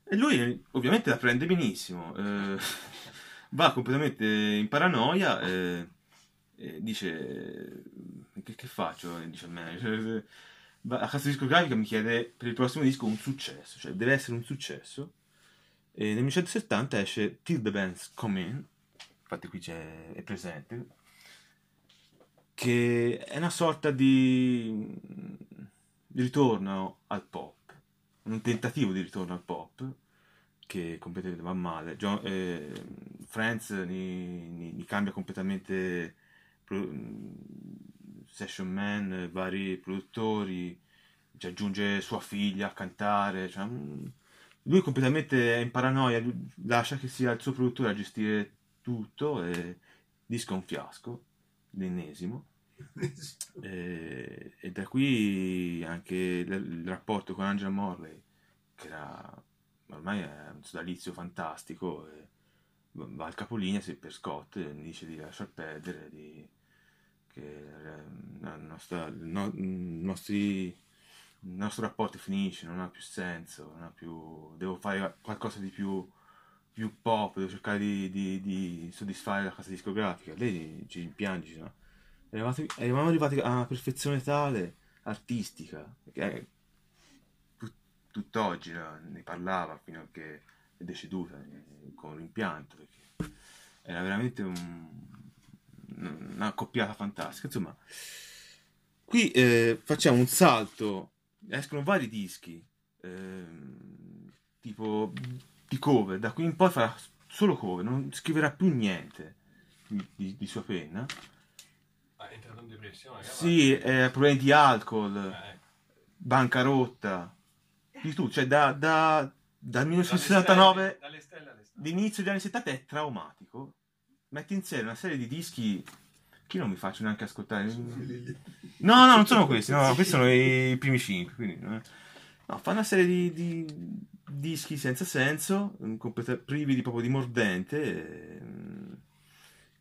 E lui ovviamente la prende benissimo, eh, va completamente in paranoia eh, e dice che, che faccio? Dice al manager. La casa discografica mi chiede per il prossimo disco un successo, cioè deve essere un successo. E nel 1970 esce Till the Bands Come In, infatti qui è presente, che è una sorta di, ritorno al pop, un tentativo di ritorno al pop che completamente va male. John, eh, Friends ne, ne- ne cambia completamente pro- session man, vari produttori, ci aggiunge sua figlia a cantare, cioè, mm, lui completamente è in paranoia, lascia che sia il suo produttore a gestire tutto e disco un fiasco, l'ennesimo. E, e da qui anche il, rapporto con Angela Morley, che era ormai è un sodalizio fantastico, va al capolinea per Scott e dice di lasciar perdere, di, che eh, la nostra- no- i nostri- il nostro rapporto finisce, non ha più senso, ha più, devo fare qualcosa di più, più pop, devo cercare di, di- di soddisfare la casa discografica. Lei ci rimpiange, no? Eravamo arrivati a una perfezione tale, artistica, che tut- tutt'oggi no, ne parlava fino a che è deceduta eh, con rimpianto, perché era veramente un- una coppiata fantastica. Insomma, qui eh, facciamo un salto, escono vari dischi, ehm, tipo di cover, da qui in poi farà solo cover, non scriverà più niente di, di- sua penna. Ma è entrato in depressione. Sì, eh, problemi di alcol, Eh, ecco. bancarotta, di tutto, cioè da, da- dal Dalle 1969 stelle- Dalle stelle alle stelle. l'inizio degli anni 70 è traumatico. Mette insieme una serie di dischi che io non mi faccio neanche ascoltare. No, no, non sono questi, no, questi sono i primi cinque. Quindi, no, No, fa una serie di, di dischi senza senso, mm, privi di proprio di mordente. e, mm,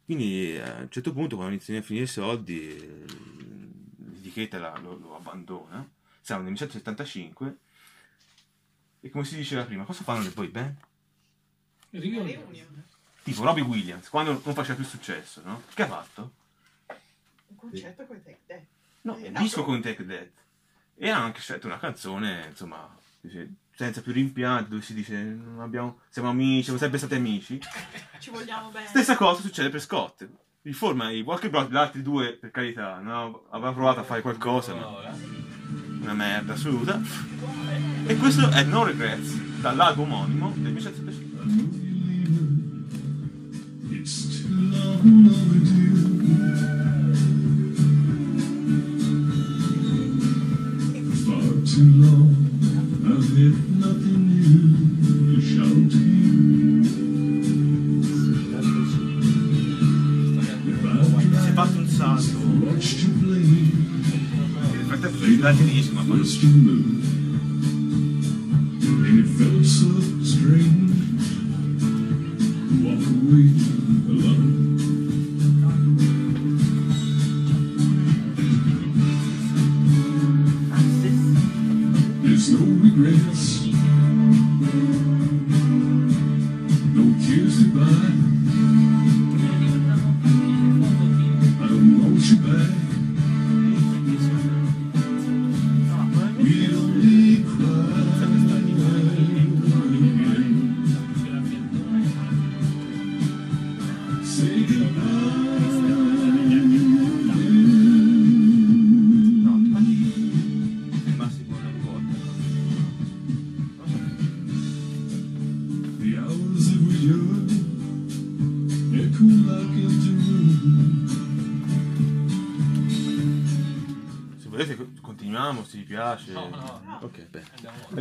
quindi eh, a un certo punto, quando iniziano a finire i soldi, eh, l'etichetta la- lo, lo abbandona. Siamo nel 1975. E come si diceva prima, cosa fanno le boy band? Reunion. Tipo Robbie Williams, quando non faceva più successo, no? Che ha fatto? Un concerto con Take That. No, Eh, un no. disco con Take That. E ha anche scelto una canzone, insomma, dice, senza più rimpianti, dove si dice non abbiamo, siamo amici, siamo sempre stati amici. Ci vogliamo bene. Stessa cosa succede per Scott. Riforma i Walker Brothers, gli altri due, per carità, no? aveva provato a fare qualcosa, ma Allora, una merda assoluta. E questo è No Regrets, dall'album omonimo del 1975. It's too long overdue. Un salto. Much to blame, Nel frattempo sono arrivati i dischi, ma poi was to move, and it felt so strange. to Walk away alone. No tears goodbye.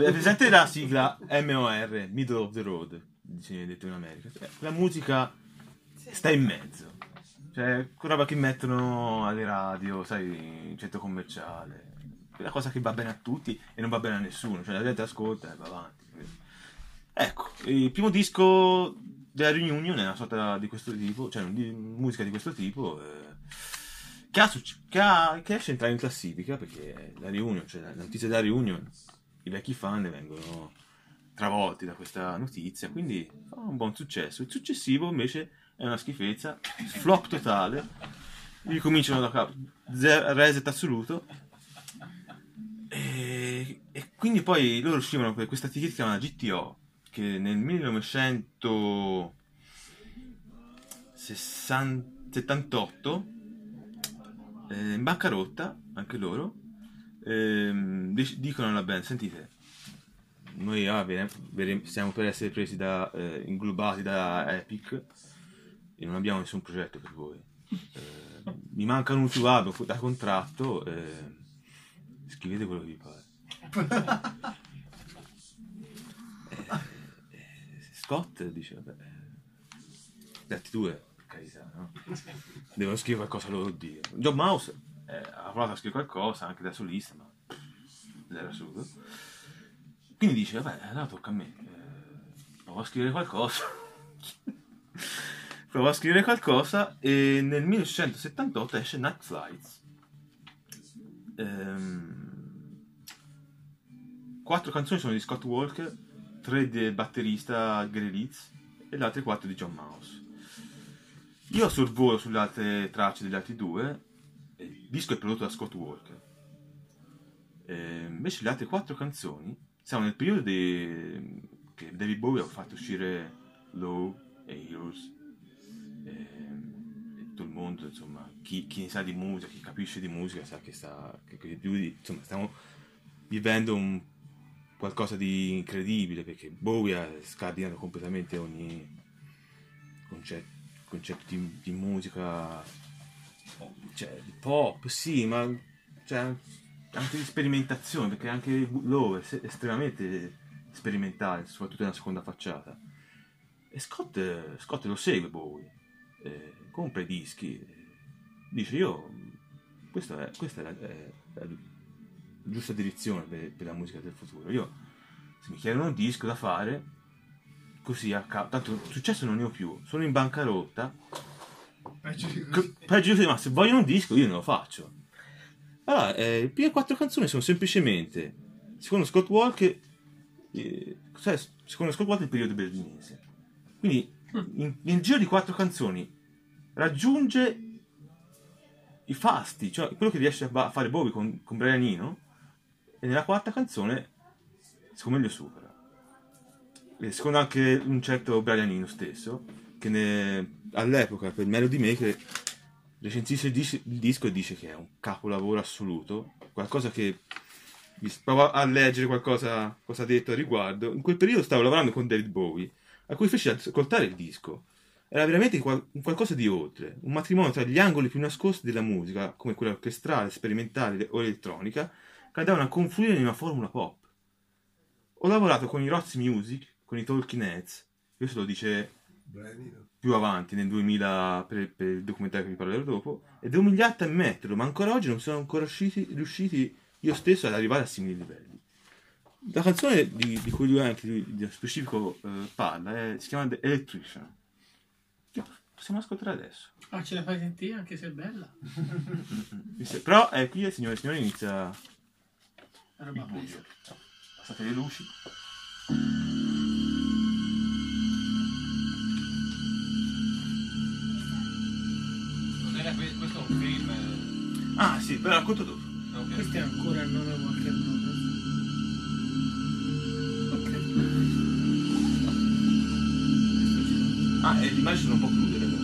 Avete presente la sigla MOR, Middle of the Road, dice- detto in America? Cioè, la musica sta in mezzo. Cioè, quella roba che mettono alle radio, sai, in centro commerciale. Quella cosa che va bene a tutti e non va bene a nessuno. Cioè, la gente ascolta e va avanti. Ecco, il primo disco della Reunion è una sorta di questo tipo, cioè di musica di questo tipo, eh, che, ha, che, ha, che esce entrare in classifica, perché la Reunion, cioè la notizia della Reunion, i vecchi fan vengono travolti da questa notizia, quindi fa un buon successo. Il successivo invece è una schifezza, flop totale, ricominciano da capo, reset assoluto. E, e quindi poi loro uscivano per questa etichetta che si chiama GTO, che nel 1978 eh, in bancarotta, anche loro, ehm, dic- dicono alla band, sentite, noi ah, vene- vere- stiamo per essere presi da, eh, inglobati da Epic e non abbiamo nessun progetto per voi. Eh, mi manca un fu- da contratto, eh, scrivete quello che vi pare. Eh, eh, Scott dice, vabbè, le attitudini, per carità, no? Devono scrivere qualcosa loro Dio. John Mouse eh, ha provato a scrivere qualcosa anche da solista, ma zero assoluto. Quindi dice, vabbè, allora tocca a me. Eh, provo a scrivere qualcosa. provo a scrivere qualcosa e nel 1978 esce Night Flights. Ehm, quattro canzoni sono di Scott Walker, tre del batterista Gary Leeds e le altre quattro di John Mouse. Io sorvolo sulle altre tracce degli altri due, il disco è prodotto da Scott Walker. E invece le altre quattro canzoni siamo nel periodo di- che David Bowie ha fatto uscire Low e Heroes. E, e tutto il mondo, insomma, chi, chi sa di musica, chi capisce di musica sa che sta. Che, che insomma, stiamo vivendo un qualcosa di incredibile perché Bowie ha scardinato completamente ogni concetto, concetto di, di musica cioè pop sì ma cioè, anche di sperimentazione perché anche Lowe è estremamente sperimentale soprattutto nella seconda facciata. E Scott, Scott lo segue Bowie eh, compra i dischi. Dice io questa è, questa è la, è la giusta direzione per, per la musica del futuro. Io se mi chiedono un disco da fare così a caso tanto successo non ne ho più. Sono in bancarotta Peggio di C- peggio di così, ma se vogliono un disco io non lo faccio. Allora, eh, le prime quattro canzoni sono semplicemente, secondo Scott Walker, eh, cos'è? secondo Scott Walker il periodo berlinese. Quindi, in- nel giro di quattro canzoni, raggiunge i fasti, cioè quello che riesce a fare Bowie con, con Brian Eno, e nella quarta canzone, secondo me lo supera. E secondo anche un certo Brian Eno stesso, che ne- all'epoca per Melody Maker recensisce il, dis- il disco e dice che è un capolavoro assoluto, qualcosa che prova a leggere qualcosa cosa ha detto al riguardo. In quel periodo stavo lavorando con David Bowie, a cui feci ascoltare il disco. Era veramente qual- qualcosa di oltre, un matrimonio tra gli angoli più nascosti della musica, come quella orchestrale, sperimentale o elettronica, che andavano a confluire in una formula pop. Ho lavorato con i Roz Music, con i Talking Heads, questo lo dice. Più avanti nel 2000 per, per il documentario che vi parlerò dopo. Ed è umiliante ammetterlo ma ancora oggi non sono ancora riusciti, riusciti io stesso ad arrivare a simili livelli. La canzone di, di cui lui anche di, di specifico eh, parla è- si chiama The Electrician. Che possiamo ascoltare adesso? Ah, ce la fai sentire anche se è bella. però eh, qui signore e signori inizia La roba il buio. passate le luci eh, ah sì ve la racconto dopo ok. Questo è ancora il nome Walker Brothers. Ok. ah e l'immagine sono un po' crude ragazzi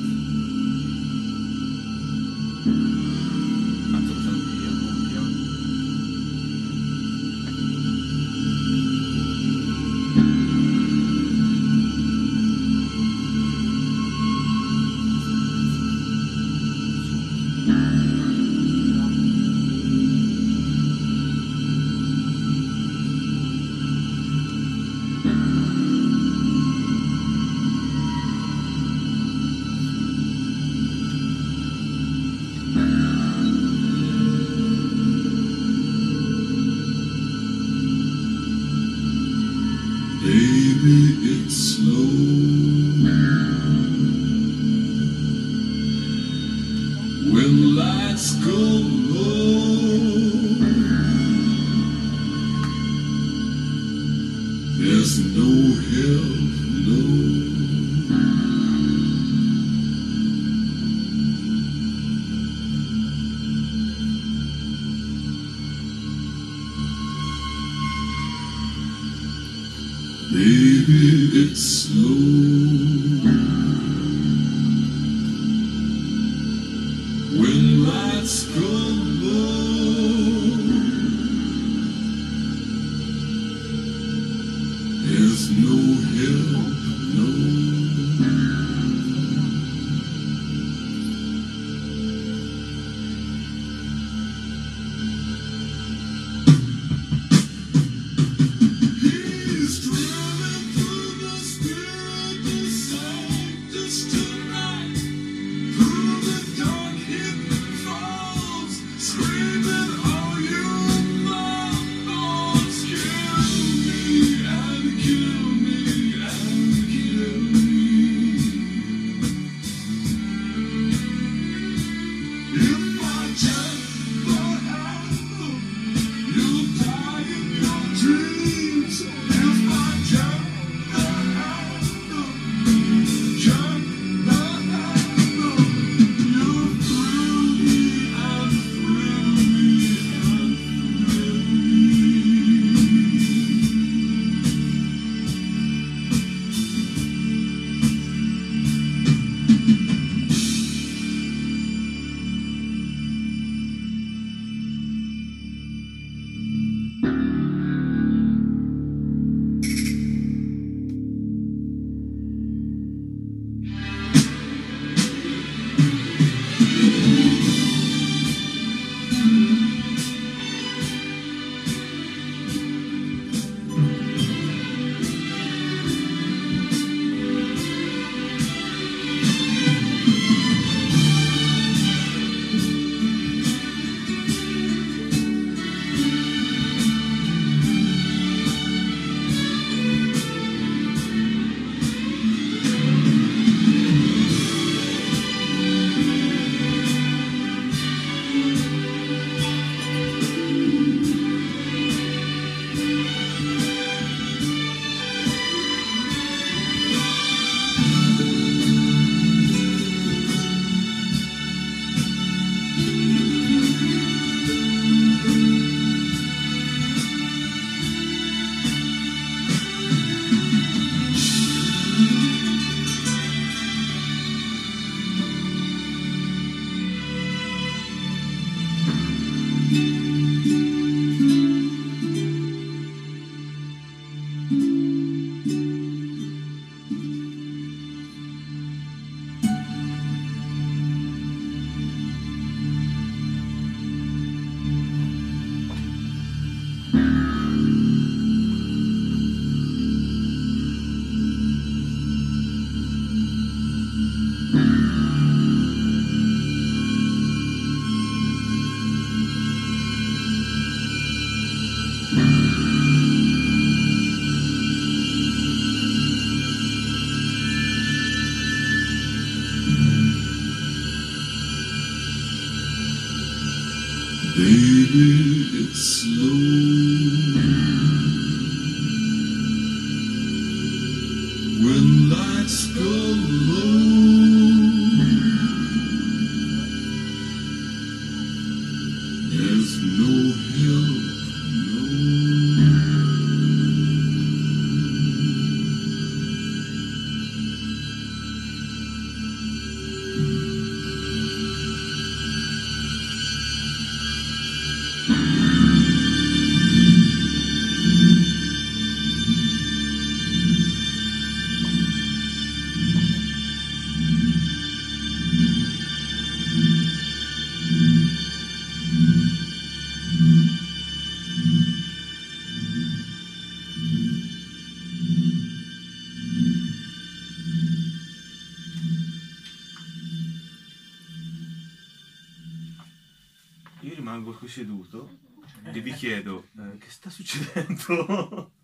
chiedo eh, che sta succedendo.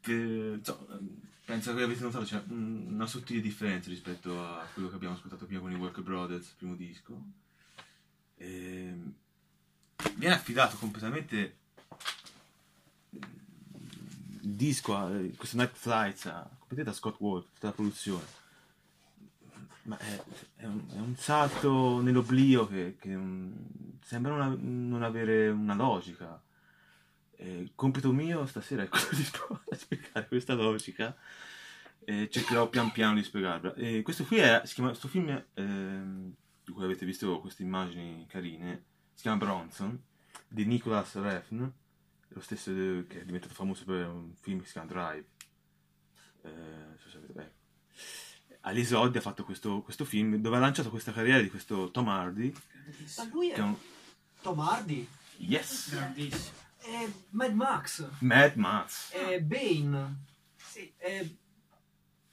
Per- insomma, penso che avete notato c'è un- una sottile differenza rispetto a quello che abbiamo ascoltato prima con i Walker Brothers, il primo disco. Ehm, viene affidato completamente il disco, a- questo Night Flights, a, completamente a Scott Walker, tutta la produzione. Ma è, è un, è un salto nell'oblio che, che sembra non, av- non avere una logica. E il compito mio stasera è quello di provare a spiegare questa logica e cercherò pian piano di spiegarla. E questo qui è, si chiama, questo film ehm, di cui avete visto queste immagini carine, si chiama Bronson, di Nicholas Refn, lo stesso de- che è diventato famoso per un film che si chiama Drive. Eh, non so se avete- ecco. All'esordio ha fatto questo, questo film dove ha lanciato questa carriera di questo Tom Hardy. Ma lui Che è è un... Tom Hardy, Yes! Grandissimo. è Mad Max, Mad Max. è Bane, Sì. è...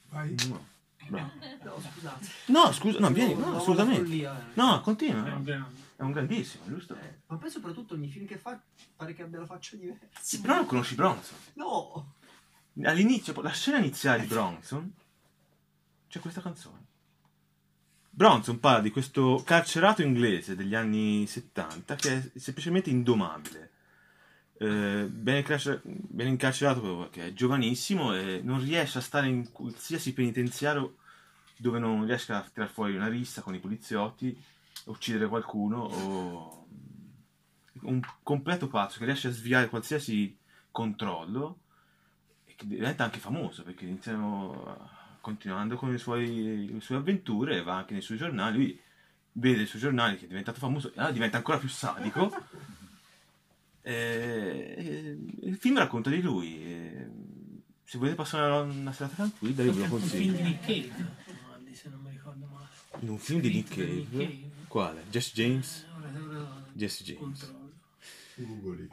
Vai. No, bravo. No, scusate. No, scusa, no, vieni, No, no, no, assolutamente. follia, eh. No, continua. È un. È un grandissimo, giusto? Eh, Ma poi soprattutto ogni film che fa pare che abbia la faccia diversa. Sì, però non conosci Bronson. No! All'inizio, la scena iniziale di Bronson, c'è questa canzone. Bronson parla di questo carcerato inglese degli anni 70 che è semplicemente indomabile. Eh, viene, carcer- viene incarcerato perché è giovanissimo e non riesce a stare in qualsiasi penitenziario dove non riesca a tirare fuori una rissa con i poliziotti, uccidere qualcuno o un completo pazzo che riesce a sviare qualsiasi controllo e che diventa anche famoso perché iniziano continuando con le, suoi- le sue avventure va anche nei suoi giornali lui vede i suoi giornali che è diventato famoso e allora diventa ancora più sadico e, e il film racconta di lui e se volete passare una serata tranquilla io ve lo Un film di consiglio Nick Cave, se non mi ricordo male. in un film di Nick Cave quale? Jesse James? Eh, Ora, ora Jesse James controllo. Google it.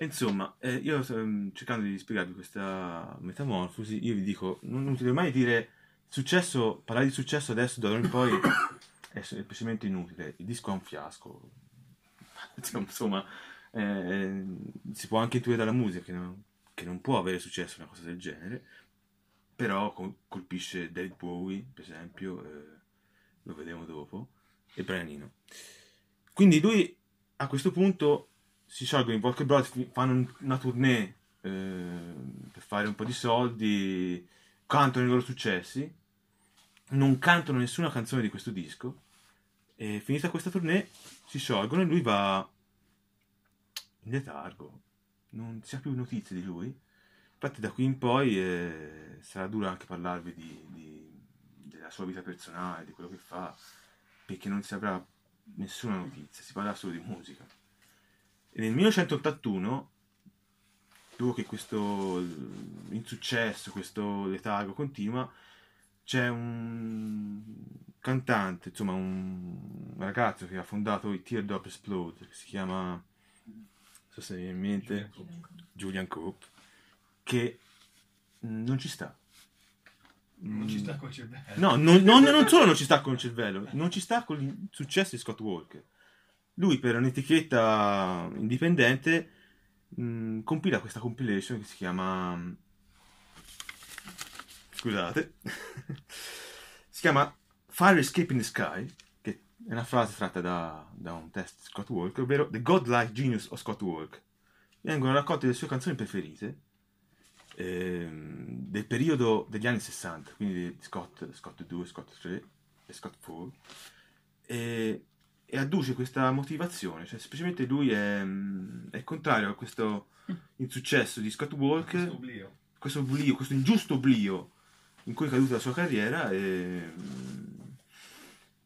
Insomma, eh, io ehm, cercando di spiegarvi questa metamorfosi, io vi dico, non non utile mai dire successo, parlare di successo adesso da ora in poi è semplicemente inutile, il disco è un fiasco. Insomma, eh, si può anche intuire dalla musica che non, che non può avere successo una cosa del genere, però col- colpisce David Bowie, per esempio, eh, lo vedremo dopo, e Brian Eno. Quindi lui a questo punto si sciolgono i Walker Brothers, fanno un- una tournée eh, per fare un po' di soldi, cantano i loro successi, non cantano nessuna canzone di questo disco e finita questa tournée si sciolgono e lui va in letargo, non si ha più notizie di lui. Infatti da qui in poi eh, sarà duro anche parlarvi di- di- della sua vita personale, di quello che fa, perché non si avrà nessuna notizia, si parla solo di musica. E nel 1981, dopo che questo insuccesso, questo letargo continua, c'è un cantante, insomma un ragazzo che ha fondato i Teardrop Explode, che si chiama, non so se mi viene in mente, Julian Cope, che mm, non ci sta. Non ci sta col cervello. No, non, non- non solo non ci sta con il cervello, non ci sta con il successo di Scott Walker. Lui per un'etichetta indipendente mh, compila questa compilation che si chiama... Scusate. si chiama Fire Escape in the Sky, che è una frase tratta da, da un test di Scott Walker, ovvero The Godlike Genius of Scott Walker. Vengono raccolte le sue canzoni preferite ehm, del periodo degli anni 60, quindi di Scott, Scott 2, Scott 3 e Scott 4, e, e adduce questa motivazione, cioè semplicemente lui è, mm, è contrario a questo insuccesso di Scott Walker, Questo oblio. questo oblio, questo ingiusto oblio in cui è caduta la sua carriera e,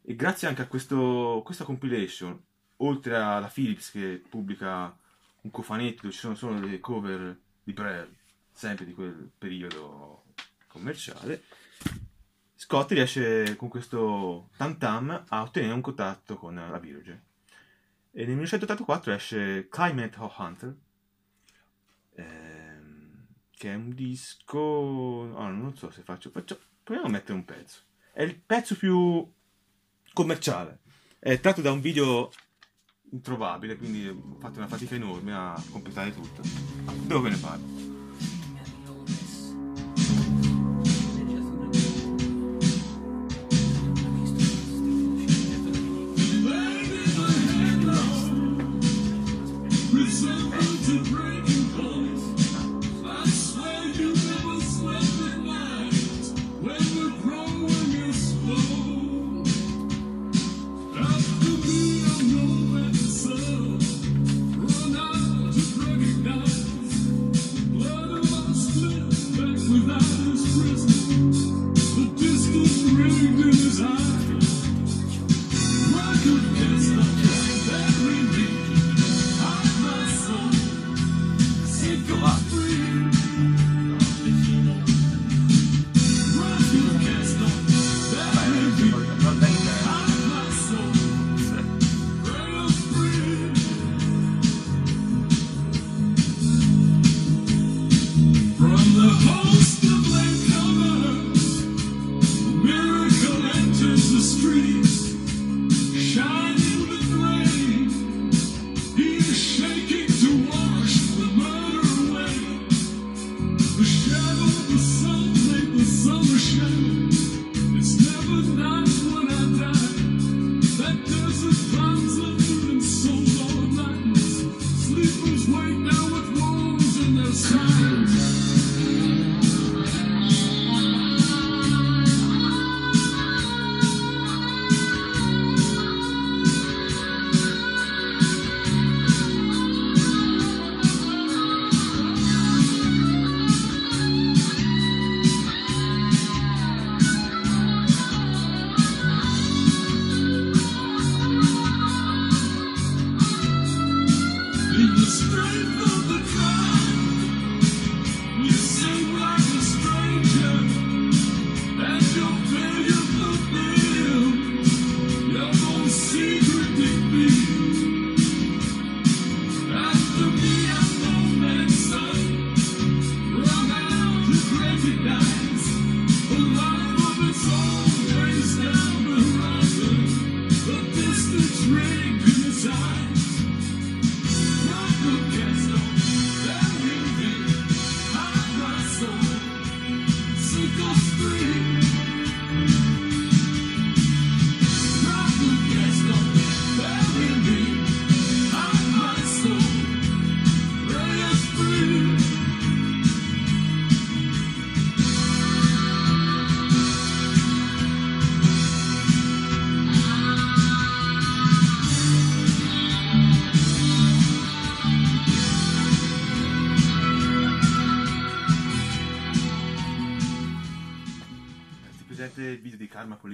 e grazie anche a questo, questa compilation, oltre alla Philips che pubblica un cofanetto dove ci sono solo le cover di Brel, sempre di quel periodo commerciale, Scott riesce con questo tam tam a ottenere un contatto con la Virgin. E nel 1984 esce Climate Hunter, ehm, che è un disco... oh, non so se faccio... faccio proviamo a mettere un pezzo. È il pezzo più commerciale. È tratto da un video introvabile, quindi ho fatto una fatica enorme a completare tutto. Dove ne parlo?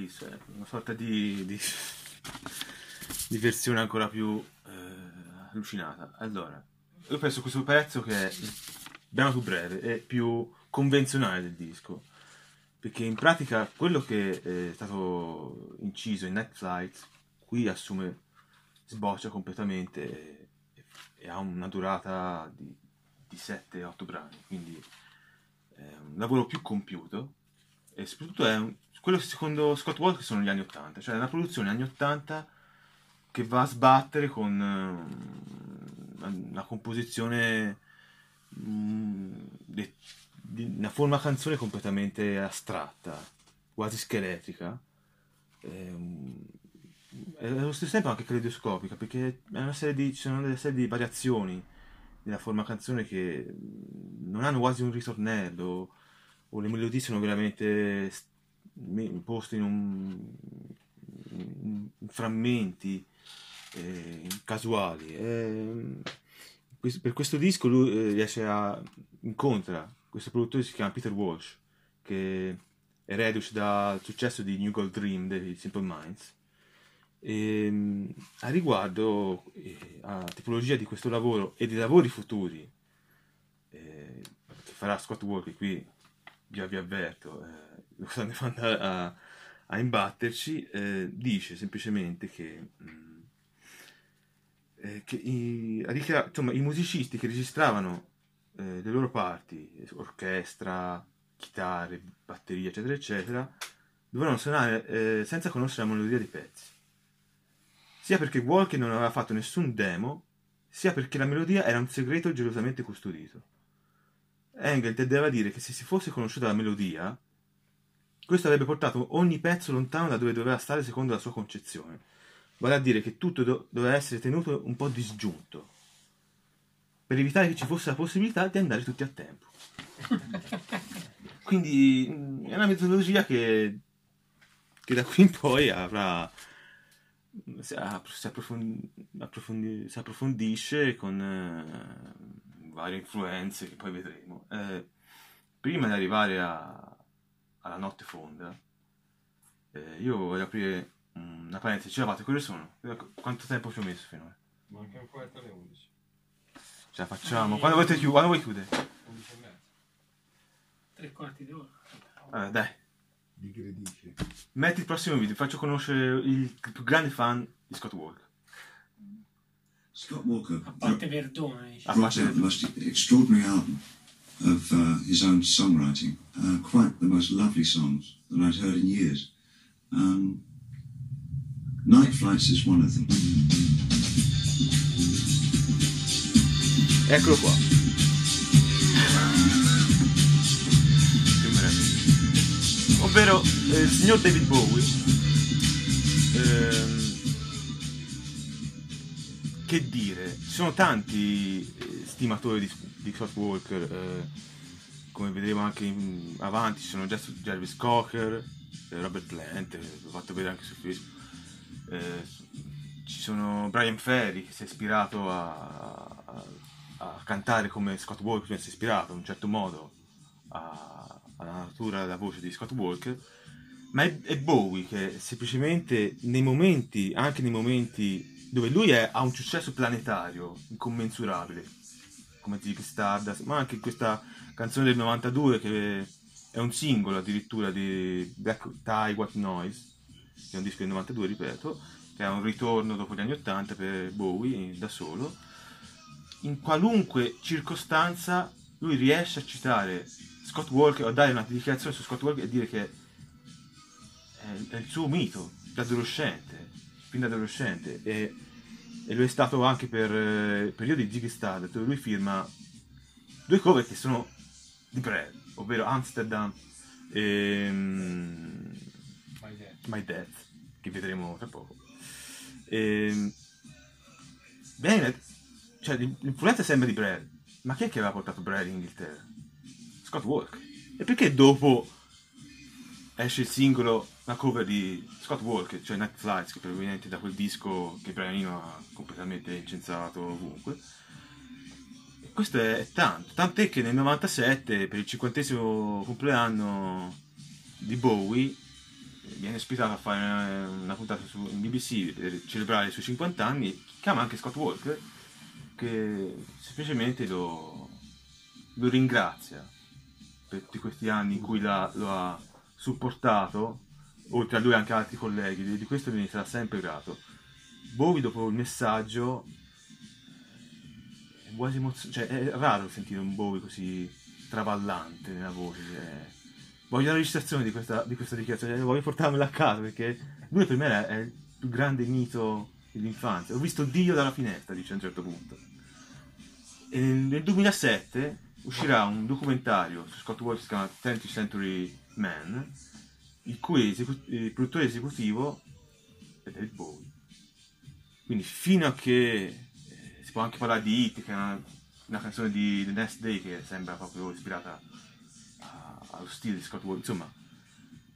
Police, eh, una sorta di, di, di versione ancora più eh, allucinata. Allora, io penso questo pezzo che è brano più breve e più convenzionale del disco, perché in pratica quello che è stato inciso in Night Flight qui assume, sboccia completamente e, e ha una durata di, di 7-8 brani, quindi è un lavoro più compiuto e soprattutto è un- quello che secondo Scott Walker sono gli anni 80, cioè una produzione anni 80 che va a sbattere con eh, una composizione mm, una forma canzone completamente astratta, quasi scheletrica. Ehm, e allo stesso tempo anche caleidoscopica perché di, ci sono delle serie di variazioni nella forma canzone che non hanno quasi un ritornello o le melodie sono veramente poste in, un, in- frammenti eh, casuali. E, quest- per questo disco lui eh, riesce a incontra questo produttore si chiama Peter Walsh che è reduce dal successo di New Gold Dream dei Simple Minds e, mh, a riguardo eh, a tipologia di questo lavoro e dei lavori futuri eh, che farà Scott Walker qui vi avverto eh, lo stanno andare a, a imbatterci eh, dice semplicemente che, mh, eh, che i, insomma, i musicisti che registravano eh, le loro parti orchestra chitarre batteria eccetera eccetera dovevano suonare eh, senza conoscere la melodia dei pezzi sia perché Walker non aveva fatto nessun demo, sia perché la melodia era un segreto gelosamente custodito. Engel tendeva a dire che se si fosse conosciuta la melodia, questo avrebbe portato ogni pezzo lontano da dove doveva stare secondo la sua concezione, vale a dire che tutto do- doveva essere tenuto un po' disgiunto, per evitare che ci fosse la possibilità di andare tutti a tempo. Quindi è una metodologia che, che da qui in poi avrà si, app- si approfon- approfondi- si approfondisce con eh, varie influenze che poi vedremo. Eh, prima di arrivare a- notte fonda, eh, io voglio aprire una parentesi. Ce la fate? Quelle sono? Quanto tempo ci ho messo finora? Manca un quarto alle 11. Ce la facciamo? Quando volete chiudere? Quando vuoi chiudere? 11 e mezza. Tre quarti d'ora. Allora, dai. Digredisce. Metti il prossimo video, faccio conoscere il più grande fan di Scott Walker. Scott Walker A parte Verdone, out the most extraordinary album of uh, his own songwriting. Uh, quite the most lovely songs that I'd heard in years. Um, Night Flights is one of them. Eccolo qua. Ovvero eh, il signor David Bowie. ehm, che dire, ci sono tanti stimatori di, di Scott Walker, eh, come vedremo anche in- avanti, ci sono già Jarvis Cocker, eh, Robert Plant, eh, l'ho fatto vedere anche su Facebook. Eh, ci sono Brian Ferry che si è ispirato a, a- a cantare come Scott Walker, cioè si è ispirato in un certo modo a- alla natura della voce di Scott Walker, ma è, è Bowie che semplicemente nei momenti, anche nei momenti dove lui è- ha un successo planetario, incommensurabile, come Ziggy Stardust, ma anche questa canzone del 92 che è un singolo addirittura di Black Tie White Noise, che è un disco del 92, ripeto, che è un ritorno dopo gli anni 80 per Bowie da solo. In qualunque circostanza lui riesce a citare Scott Walker a dare una dichiarazione su Scott Walker e dire che è il suo mito da adolescente, fin da adolescente e, e lo è stato anche per eh, periodi di Stardust dove lui firma due cover che sono di Brad, ovvero Amsterdam e mm, My Dad. My Death, che vedremo tra poco. Ehm, bene, cioè l'influenza sembra di Brad, ma chi è che aveva portato Brad in Inghilterra? Scott Walker. E perché dopo esce il singolo, la cover di Scott Walker, cioè Night Flights, che proveniente da quel disco che Brian ha completamente incensato ovunque? E questo è, tanto, tant'è che nel 97, per il cinquantesimo compleanno di Bowie, viene ospitato a fare una puntata su BBC per celebrare i suoi 50 anni, chiama anche Scott Walker che semplicemente lo, lo ringrazia per tutti questi anni in cui l'ha- lo ha supportato, oltre a lui anche altri colleghi, di questo ne sarà sempre grato. Bowie dopo il messaggio è quasi emozio- cioè è raro sentire un Bowie così traballante nella voce. cioè, Voglio la registrazione di questa, di questa dichiarazione, cioè, voglio portarmela a casa perché lui per me è, il più grande mito dell'infanzia. Ho visto Dio dalla finestra, dice a un certo punto. E nel, nel 2007 uscirà un documentario su Scott Walker che si chiama 20th Century Man, il cui il produttore esecutivo è David Bowie. Quindi fino a che eh, si può anche parlare di Hit, che è una, una canzone di The Next Day che sembra proprio ispirata a- allo stile di Scott Walker, insomma,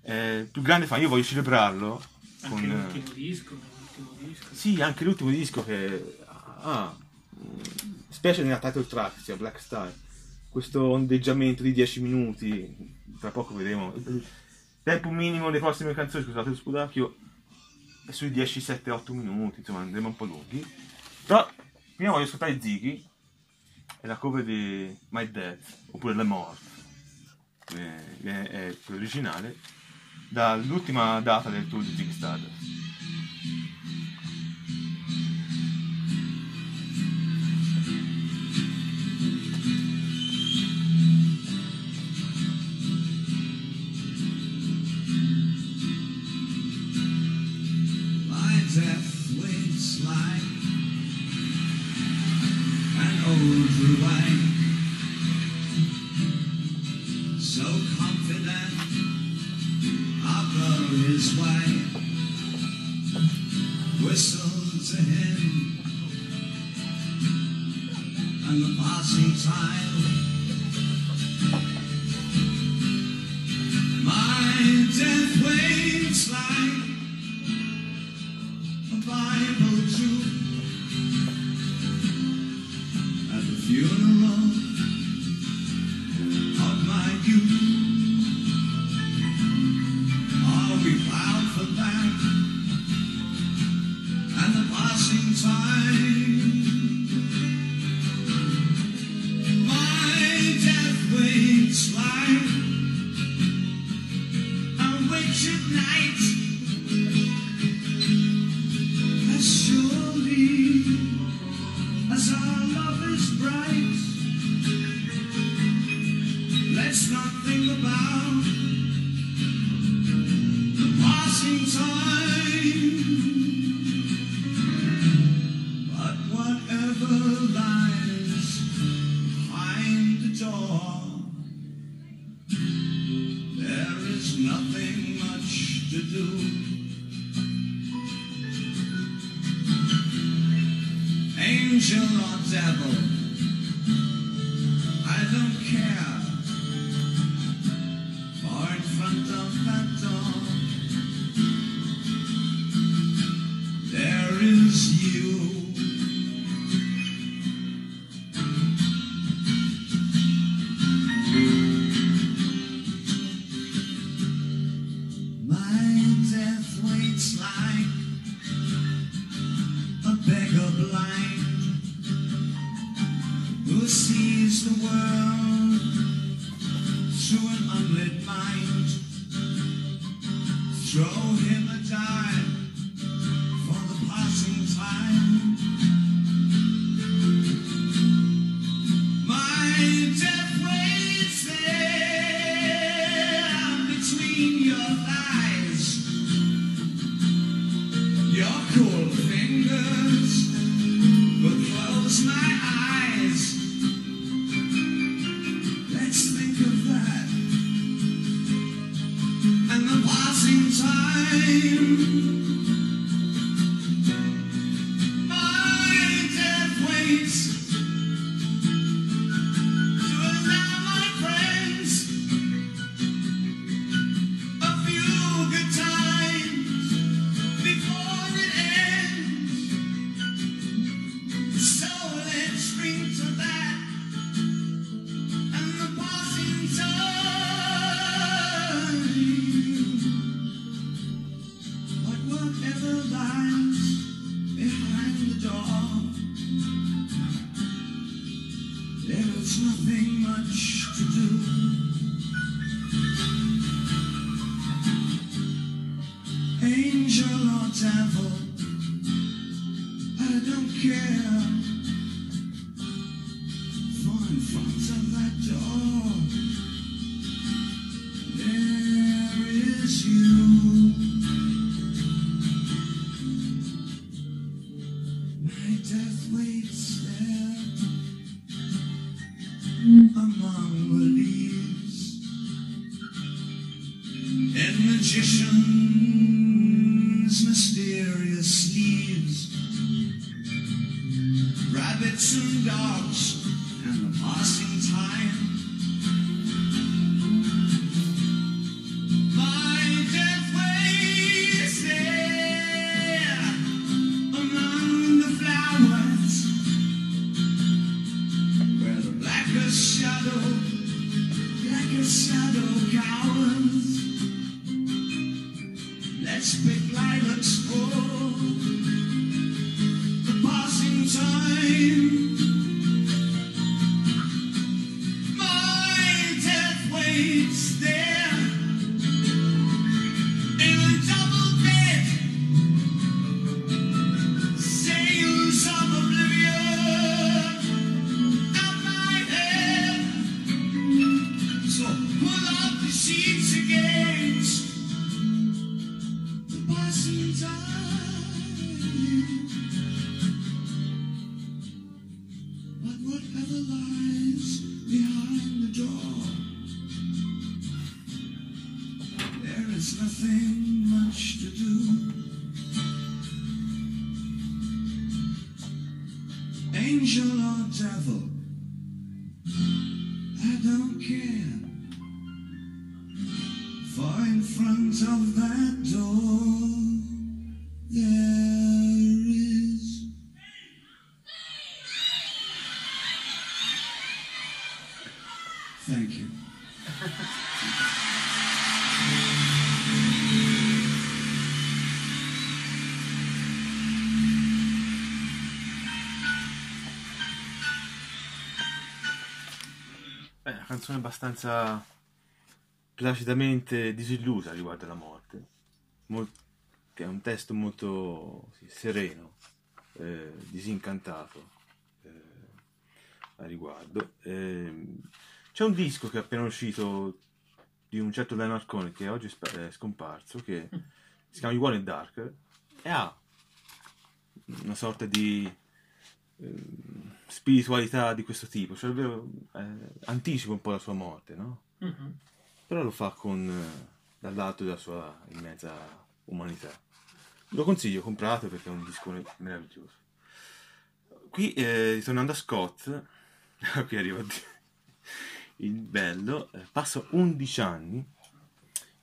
è il più grande fan, io voglio celebrarlo con... Anche eh, l'ultimo disco, l'ultimo disco. sì, anche l'ultimo disco che ah, mm, specie nella title track, cioè Black Star, questo ondeggiamento di 10 minuti, tra poco vedremo. Tempo minimo delle prossime canzoni, scusate lo spudacchio, è sui 10, 7, 8 minuti, insomma andremo un po' lunghi. Però prima voglio ascoltare Ziggy, è la cover di My Death, oppure Le Mort, eh, è, è l'originale, dall'ultima data del tour di Ziggy Stardust. Of his wife. Whistle to him, and the passing time. My death waits like Angel or devil, I don't care. For in front of that canzone abbastanza placidamente disillusa riguardo alla morte. Mol- che è un testo molto sì, sereno, eh, disincantato eh, a riguardo. Ehm, c'è un disco che è appena uscito di un certo Dan Marcone che oggi è scomparso, che si chiama You It Dark e ha una sorta di spiritualità di questo tipo, cioè ovvero eh, anticipa un po' la sua morte, no? Mhm. Però lo fa con eh, dall'alto della sua immensa umanità. Lo consiglio, comprate perché è un disco meraviglioso. Qui, eh, ritornando a Scott, qui arriva il bello, eh, passa 11 anni,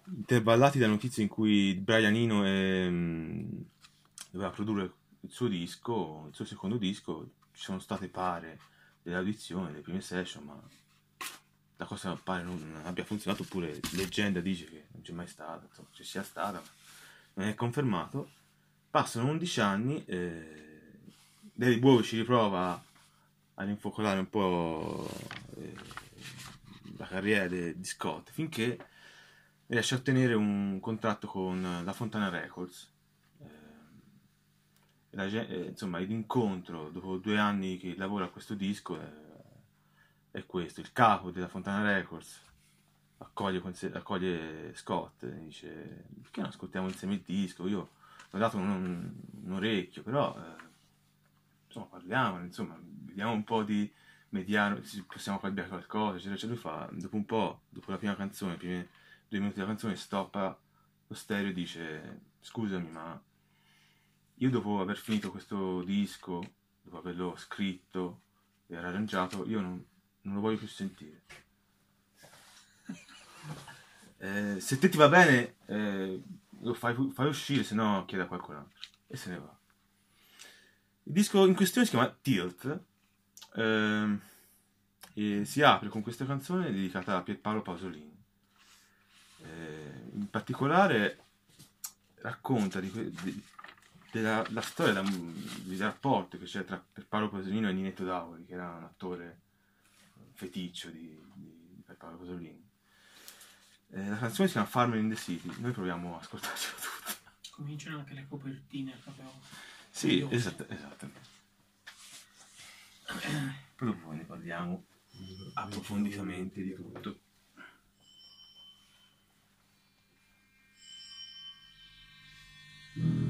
intervallati da notizie in cui Brian Eno ehm, doveva produrre il suo disco, il suo secondo disco, ci sono state pare delle audizioni, delle prime session, ma la cosa pare non abbia funzionato, oppure leggenda dice che non c'è mai stata, insomma, ci sia stata, ma non è confermato. Passano 11 anni, eh, David Bowie ci riprova a rinfocolare un po' eh, la carriera de- di Scott, finché riesce a ottenere un contratto con la Fontana Records. La eh, insomma, l'incontro dopo due anni che lavora a questo disco è, è questo: il capo della Fontana Records accoglie, accoglie Scott e dice: Perché non ascoltiamo insieme il disco? Io ho dato un, un orecchio, però eh, insomma, parliamo, insomma, vediamo un po' di mediano, se possiamo cambiare qualcosa, eccetera, eccetera. Lui fa, dopo un po', dopo la prima canzone, i primi due minuti della canzone, stoppa lo stereo e dice: Scusami, ma io dopo aver finito questo disco, dopo averlo scritto e arrangiato, io non, non lo voglio più sentire. Eh, se te ti va bene, eh, lo fai, fai uscire, se no chiede a qualcun altro. E se ne va. Il disco in questione si chiama Tilt. ehm, e si apre con questa canzone dedicata a Pierpaolo Pasolini. Eh, in particolare racconta di, que- di- della la storia della, del rapporto che c'è tra Paolo Pasolino e Ninetto Dauri, che era un attore feticcio di, di, di Paolo Pasolini. Eh, la canzone si chiama Farmer in the City, noi proviamo a ascoltarcela tutta. Cominciano anche le copertine proprio. Sì, esatt- esattamente. Però poi ne parliamo approfonditamente di tutto. Mm.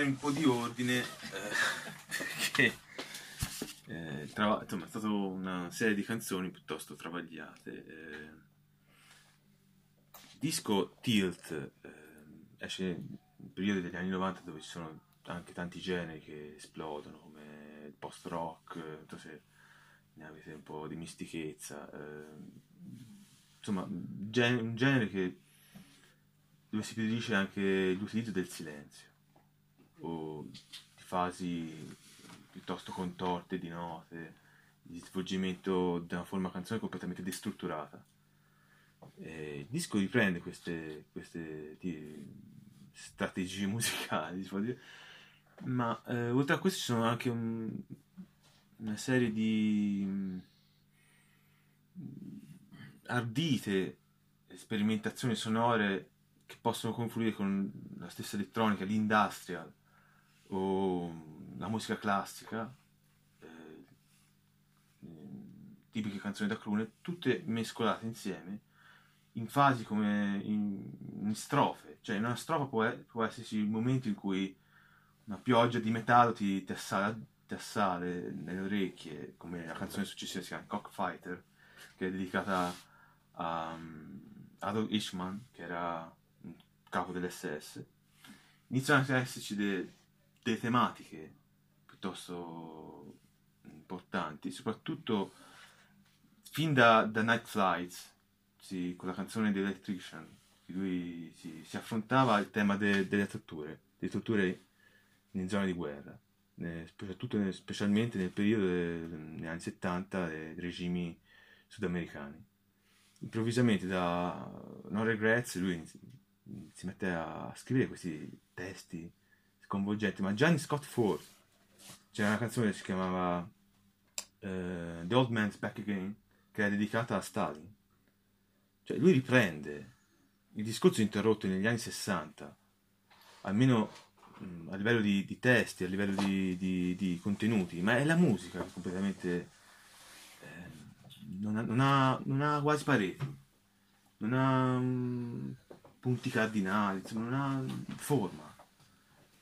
Fare un po' di ordine eh, perché eh, trava- è stata una serie di canzoni piuttosto travagliate. eh. Il disco Tilt eh, esce nel periodo degli anni 90 dove ci sono anche tanti generi che esplodono come il post rock, non so se ne avete un po' di mistichezza. eh. insomma, gen- un genere che dove si predilige anche l'utilizzo del silenzio o di fasi piuttosto contorte di note, di svolgimento di una forma canzone completamente destrutturata. E il disco riprende queste, queste strategie musicali, dire, ma eh, oltre a questo ci sono anche un- una serie di mm, ardite sperimentazioni sonore che possono confluire con la stessa elettronica, l'industrial o la musica classica, eh, tipiche canzoni da crune, tutte mescolate insieme in fasi come in, in strofe, cioè in una strofa può, può esserci il momento in cui una pioggia di metallo ti, ti assale, ti assale nelle orecchie, come la canzone successiva si chiama Cockfighter, che è dedicata a um, Adolf Eichmann, che era un capo dell'SS. Iniziano a esserci de- delle tematiche piuttosto importanti, soprattutto fin da, da Night Flights, sì, con la canzone The Electrician, lui si, si affrontava il tema de- delle torture, delle torture in zone di guerra, eh, soprattutto nel- specialmente nel periodo de- negli anni 70 dei regimi sudamericani. Improvvisamente da No Regrets lui si mette a scrivere questi testi sconvolgenti, ma Gianni Scott Ford c'era una canzone che si chiamava eh, The Old Man's Back Again, che è dedicata a Stalin. Cioè lui riprende il discorso interrotto negli anni 60, almeno mh, a livello di, di testi, a livello di, di- di contenuti, ma è la musica che completamente eh, non, ha, non ha- non ha quasi pareti, non ha mm, punti cardinali, insomma, non ha forma.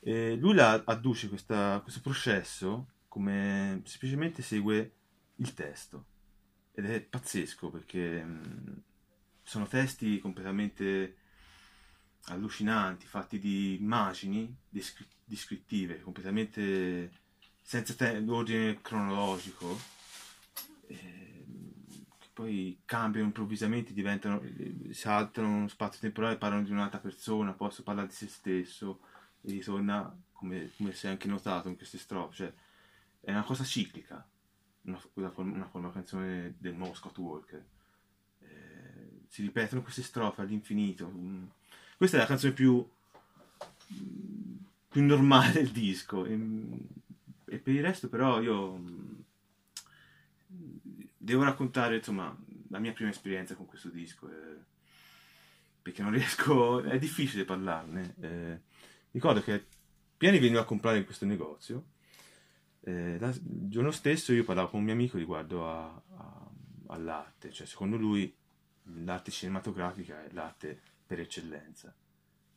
E lui la adduce questa- questo processo come semplicemente segue il testo. Ed è pazzesco perché mh, sono testi completamente allucinanti, fatti di immagini descri- descrittive, completamente senza te- ordine cronologico, ehm, che poi cambiano improvvisamente, diventano, eh, saltano uno spazio temporale, parlano di un'altra persona, possono parlare di se stesso ritorna, come, come è anche notato in queste strofe, cioè è una cosa ciclica, una, una, una forma canzone del nuovo Scott Walker. Eh, si ripetono queste strofe all'infinito. Mm. Questa è la canzone più, mm, più normale del disco. E, e per il resto, però, io mm, devo raccontare insomma la mia prima esperienza con questo disco eh, perché non riesco è difficile parlarne eh, ricordo che Piani veniva a comprare in questo negozio eh, la- il giorno stesso io parlavo con un mio amico riguardo a- a- all'arte cioè secondo lui l'arte cinematografica è l'arte per eccellenza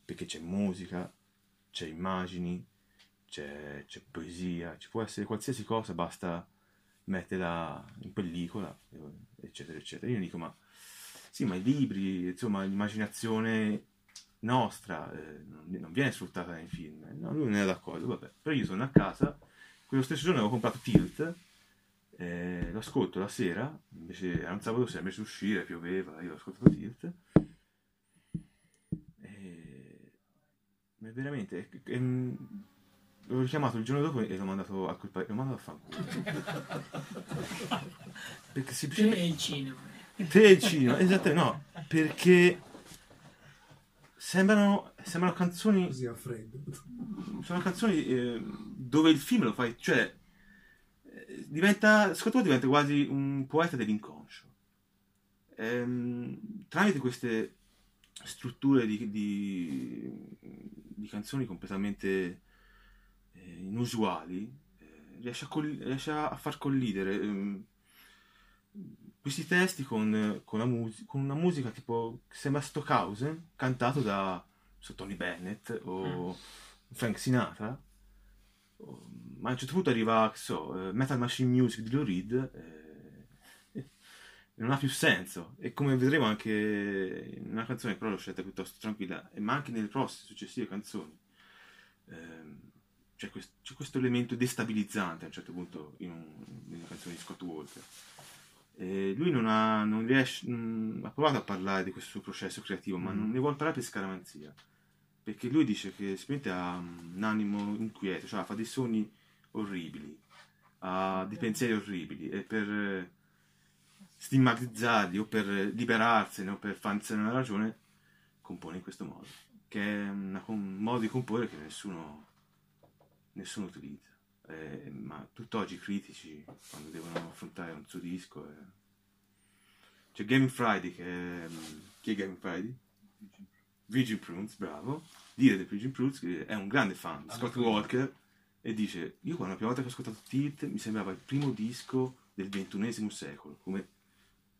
perché c'è musica c'è immagini c'è, c'è poesia ci può essere qualsiasi cosa basta metterla in pellicola, eccetera, eccetera. Io dico, ma sì, ma i libri, insomma, l'immaginazione nostra eh, non, viene sfruttata nei film. No, lui non era d'accordo, vabbè. Però io sono a casa, quello stesso giorno avevo comprato Tilt, eh, lo ascolto la sera, invece era un sabato sera, invece di uscire, pioveva, io ho ascoltato Tilt. E... ma è veramente... è- è- l'ho richiamato il giorno dopo e l'ho mandato a colpa... l'ho mandato a fanculo. Perché Te semplicemente... e il cinema. Te il cinema, esatto, no, perché sembrano, sembrano canzoni, Così a freddo. sono canzoni eh, dove il film lo fai, cioè, eh, diventa, secondo me diventa quasi un poeta dell'inconscio. Ehm, tramite queste strutture di, di- di canzoni completamente eh, inusuali, eh, riesce, a riesce a far collidere ehm, questi testi con, con mus- con una musica tipo che sembra Stockhausen cantato da so, Tony Bennett o Frank Sinatra o- ma a un certo punto arriva so, eh, Metal Machine Music di Lou Reed eh, non ha più senso. E come vedremo anche in una canzone però l'ho scelta piuttosto tranquilla e- ma anche nelle prossime successive canzoni ehm, c'è, quest- c'è questo elemento destabilizzante a un certo punto in, un- in una canzone di Scott Walker e lui non ha, non riesce, mm, ha provato a parlare di questo processo creativo, ma non ne vuole parlare per scaramanzia. Perché lui dice che semplicemente ha mm, un animo inquieto, cioè fa dei sogni orribili, ha dei pensieri orribili e per eh, stigmatizzarli o per liberarsene o per farsene una ragione compone in questo modo, che è una- un modo di comporre che nessuno, nessuno utilizza. Eh, ma tutt'oggi i critici quando devono affrontare un suo disco eh. c'è Gaming Friday che è mm, chi è Gaming Friday? Virgin Prunes, bravo dire del Virgin Prunes che è un grande fan di Scott Walker e dice io quando la prima volta che ho ascoltato Tilt mi sembrava il primo disco del ventunesimo secolo come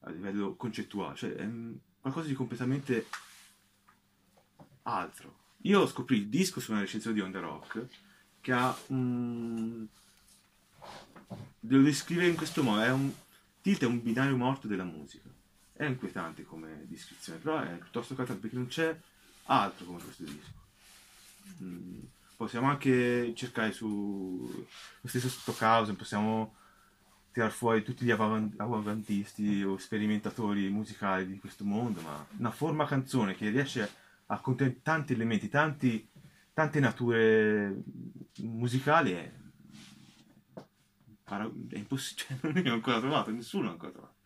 a livello concettuale cioè è mm, qualcosa di completamente altro io scoprì il disco su una recensione di On The Rock ha un... devo descrivere in questo modo, è un... Tilt è un binario morto della musica. È inquietante come descrizione, però è piuttosto calzante perché non c'è altro come questo disco. Mm, Possiamo anche cercare su lo stesso Stockhausen, possiamo tirar fuori tutti gli avan- avanguardisti o sperimentatori musicali di questo mondo, ma una forma canzone che riesce a contenere tanti elementi, tanti tante nature musicali è, è impossibile, cioè, non ne ho ancora trovato, nessuno ha ancora trovato.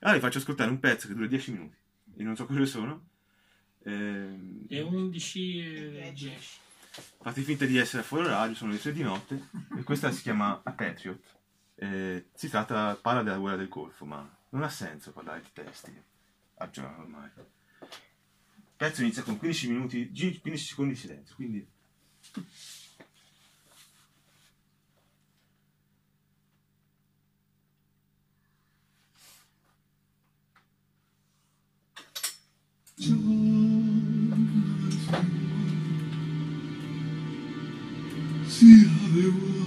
Allora vi faccio ascoltare un pezzo che dura 10 minuti, io non so quali sono. Ehm, E 11 e 10. fate finta di essere fuori orario, sono le 3 di notte, e questa si chiama A Patriot. Eh, si tratta, parla della guerra del Golfo, ma non ha senso parlare di testi a giorno ormai. Pezzo inizia con 15 minuti, 15 secondi di silenzio, quindi See how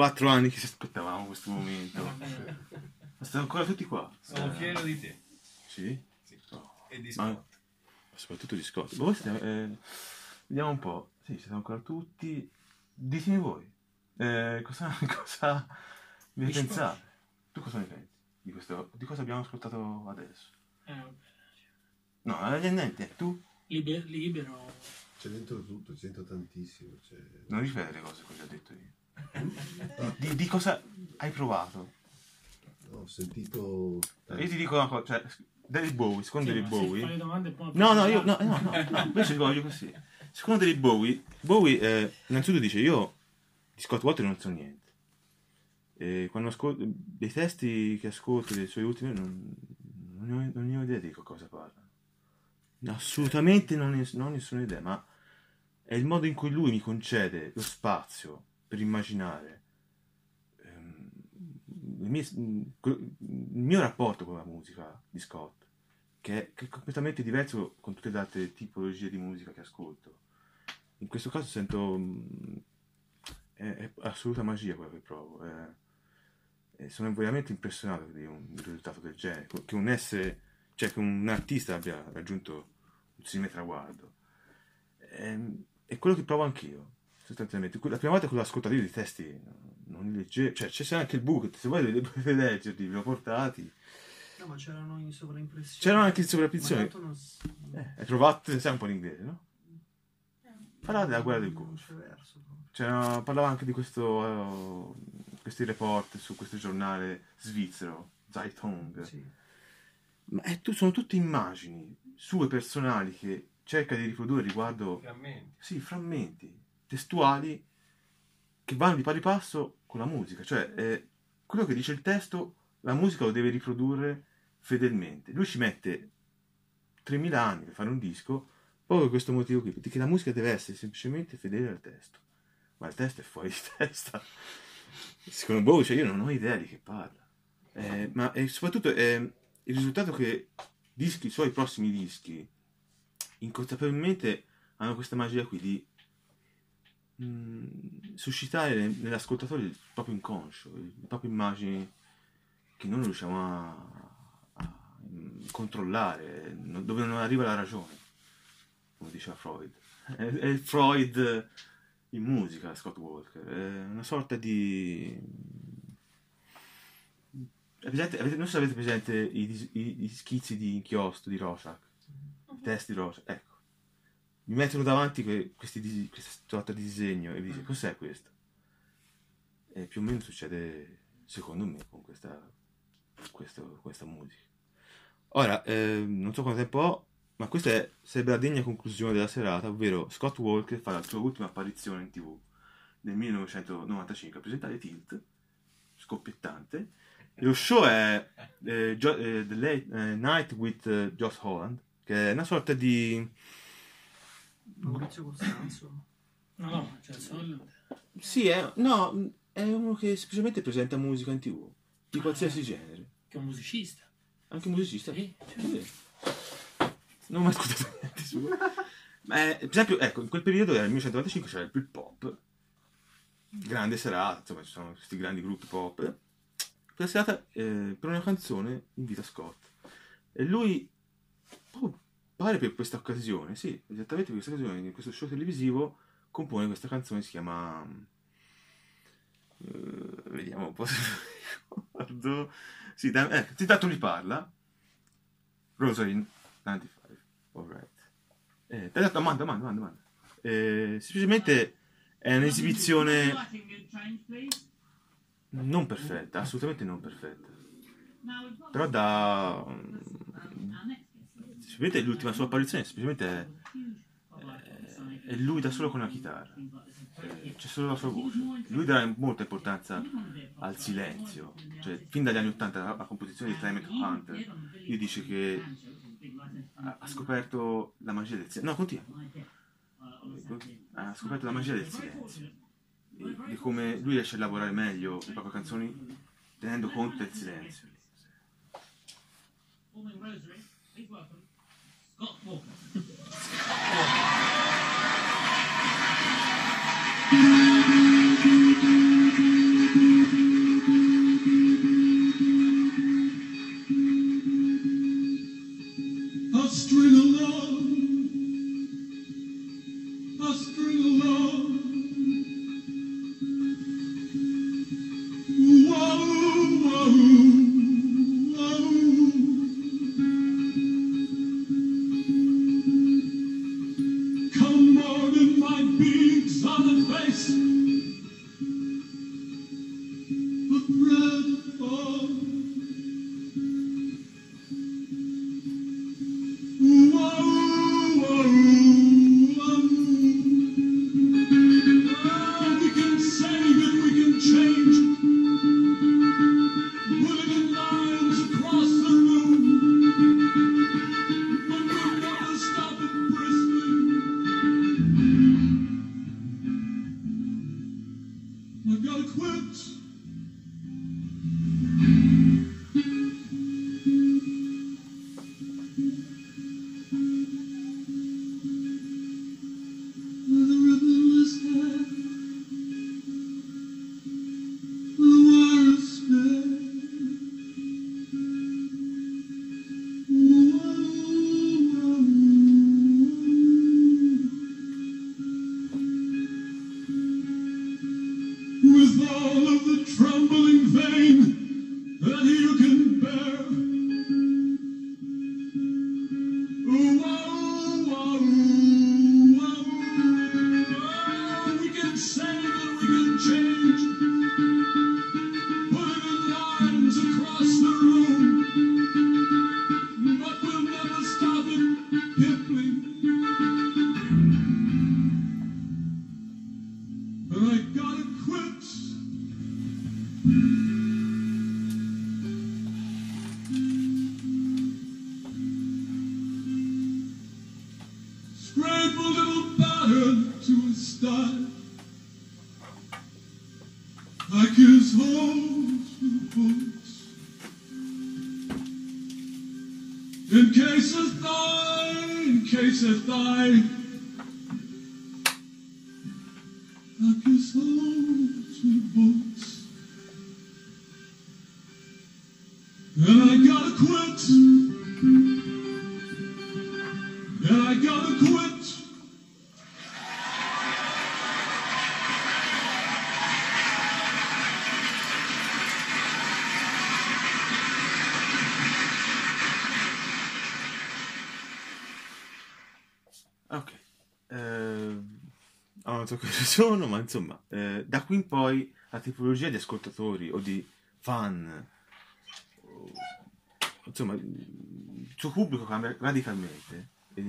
Quattro anni che ci aspettavamo questo momento. Ma stiamo ancora tutti qua. Sono Eh, fiero di te. Sì? Sì. E di Ma- Scott. Soprattutto di Scott. Voi siete, eh, vediamo un po'. Sì, siete ancora tutti. Ditemi voi. Eh, cosa, cosa ne Di pensate? Tu cosa ne pensi? Di, questo, di cosa abbiamo ascoltato adesso? Eh, vabbè. No, eh, niente, tu Liber- libero. C'è dentro tutto, c'è dentro tantissimo. C'è... non ripeti le cose che ho detto io. Di, di cosa hai provato? Ho sentito... Io ti dico una cosa, cioè, David Bowie, secondo Sì, David Bowie... domande No, no, io, no, no, no, no, invece voglio così. Secondo David Bowie, Bowie eh, innanzitutto dice io di Scott Walter non so niente. E quando ascolto dei testi che ascolto dei suoi ultimi non, non, ne ho, non ho idea di cosa parlano. Assolutamente non ne, non ho nessuna idea, ma è il modo in cui lui mi concede lo spazio per immaginare ehm, il mio, il mio rapporto con la musica di Scott, che è, che è completamente diverso con tutte le altre tipologie di musica che ascolto. In questo caso sento... mm, è, è assoluta magia quello che provo. è- e sono veramente impressionato di un risultato del genere, che un essere, cioè che un artista abbia raggiunto un simile traguardo. È, è quello che provo anch'io, sostanzialmente. La prima volta che l'ho ascoltato io i testi non li leggevo, cioè c'è anche il book, se voi potete leggerli, vi ho portati. No, ma c'erano in sovraimpressione. C'erano anche in tanto non Eh, hai trovato, sai un po' in inglese, no? Parlate della guerra del Golfo. C'era, parlava anche di questo, eh, questi report su questo giornale svizzero, Zeitung. Sì. Ma è tu- sono tutte immagini sue personali che cerca di riprodurre riguardo Frammenti. sì, frammenti testuali che vanno di pari passo con la musica. Cioè, eh, quello che dice il testo, la musica lo deve riprodurre fedelmente. Lui ci mette 3000 anni per fare un disco, proprio per questo motivo qui, perché la musica deve essere semplicemente fedele al testo. Ma il testo è fuori di testa. Secondo Bowie, cioè io non ho idea di che parla. Eh, ma e soprattutto eh, il risultato che dischi, i suoi prossimi dischi, inconsapevolmente hanno questa magia qui di mm, suscitare nel- nell'ascoltatore il proprio inconscio, le proprie immagini che non riusciamo a, a, controllare, no- dove non arriva la ragione, come diceva Freud. È, è il Freud in musica, Scott Walker, è una sorta di... Presente- avete- non so se avete presente i, i- i schizzi di inchiostro di Rorschach, i testi di Rorschach, ecco. Mi mettono davanti que- questi questa sorta di disegno e mi dice cos'è questo? E più o meno succede, secondo me, con questa, questo- questa musica. Ora, ehm, non so quanto tempo ho, ma questa è, sarebbe la degna conclusione della serata, ovvero Scott Walker fa la sua ultima apparizione in tv nel 1995 a presentare Tilt, scoppiettante. E lo show è eh, Gio- eh, The Late eh, Night with eh, Josh Holland, che è una sorta di... Maurizio Costanzo. No, no, c'è solo... Sì, è, no, è uno che semplicemente presenta musica in tv, di qualsiasi genere. Che è un musicista. Anche un musicista. Sì. Sì. Non ho mai ascoltato niente su. Ma è- per esempio, ecco, in quel periodo era il 1995, c'era il Brit Pop, grande serata, insomma, ci sono questi grandi gruppi pop. Quella serata, eh, per una canzone, invita Scott. E lui, proprio pare per questa occasione, sì, esattamente per questa occasione, in questo show televisivo, compone questa canzone, si chiama... eh, vediamo un po' se ricordo. Sì, da, ecco, intanto lui parla. Rosary 95, alright. Eh, domanda, domanda, domanda. Eh, semplicemente è un'esibizione... non perfetta, assolutamente non perfetta. Però da... Semplicemente l'ultima sua apparizione, semplicemente è, è- è lui da solo con la chitarra. Eh, C'è solo la sua voce. Lui dà molta importanza al silenzio. Cioè, fin dagli anni 80 la, composizione di Clement Hunter, lui dice che ha, ha scoperto la magia del silenzio. No, continua. Ha scoperto la magia del silenzio. E di come lui riesce a lavorare meglio le proprie canzoni tenendo conto del silenzio. A che ci sono, ma insomma, eh, da qui in poi la tipologia di ascoltatori o di fan, o- insomma, il suo pubblico cambia radicalmente. E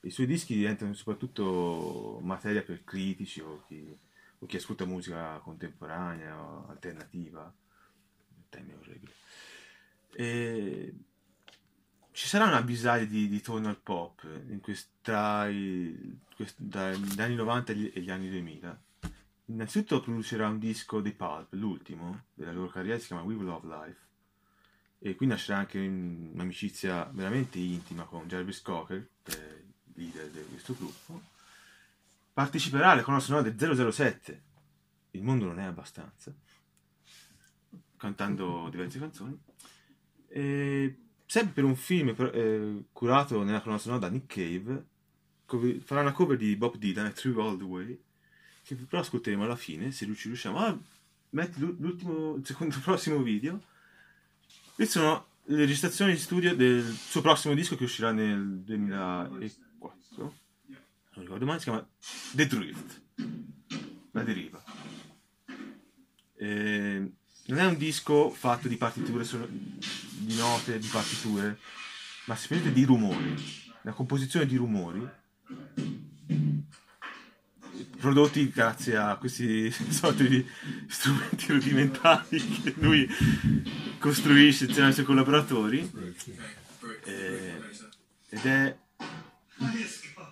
I suoi dischi diventano soprattutto materia per critici o chi, o chi ascolta musica contemporanea o alternativa. Termine orribile. E ci sarà una bisaglia di, di tonal pop in quest- tra i- quest- dagli anni 90 e gli, anni 2000. Innanzitutto producerà un disco dei Pulp, l'ultimo della loro carriera, si chiama We Will Love Life. E qui nascerà anche un- un'amicizia veramente intima con Jarvis Cocker, che è il leader di questo gruppo. Parteciperà alle colonne sonore del 007, Il mondo non è abbastanza, cantando diverse canzoni. E sempre per un film eh, curato nella colonna sonora da Nick Cave, cover- farà una cover di Bob Dylan, Through All the Way, che però ascolteremo alla fine, se ci riusciamo. Ah, metti l'u- l'ultimo, il secondo prossimo video. Queste sono le registrazioni di studio del suo prossimo disco che uscirà nel 2004. Non ricordo mai, si chiama The Drift, la deriva. Eh, non è un disco fatto di partiture, solo- di note, di partiture, ma semplicemente di rumori. La composizione di rumori prodotti grazie a questi sorti di strumenti rudimentali che lui costruisce insieme ai suoi collaboratori Eh, ed è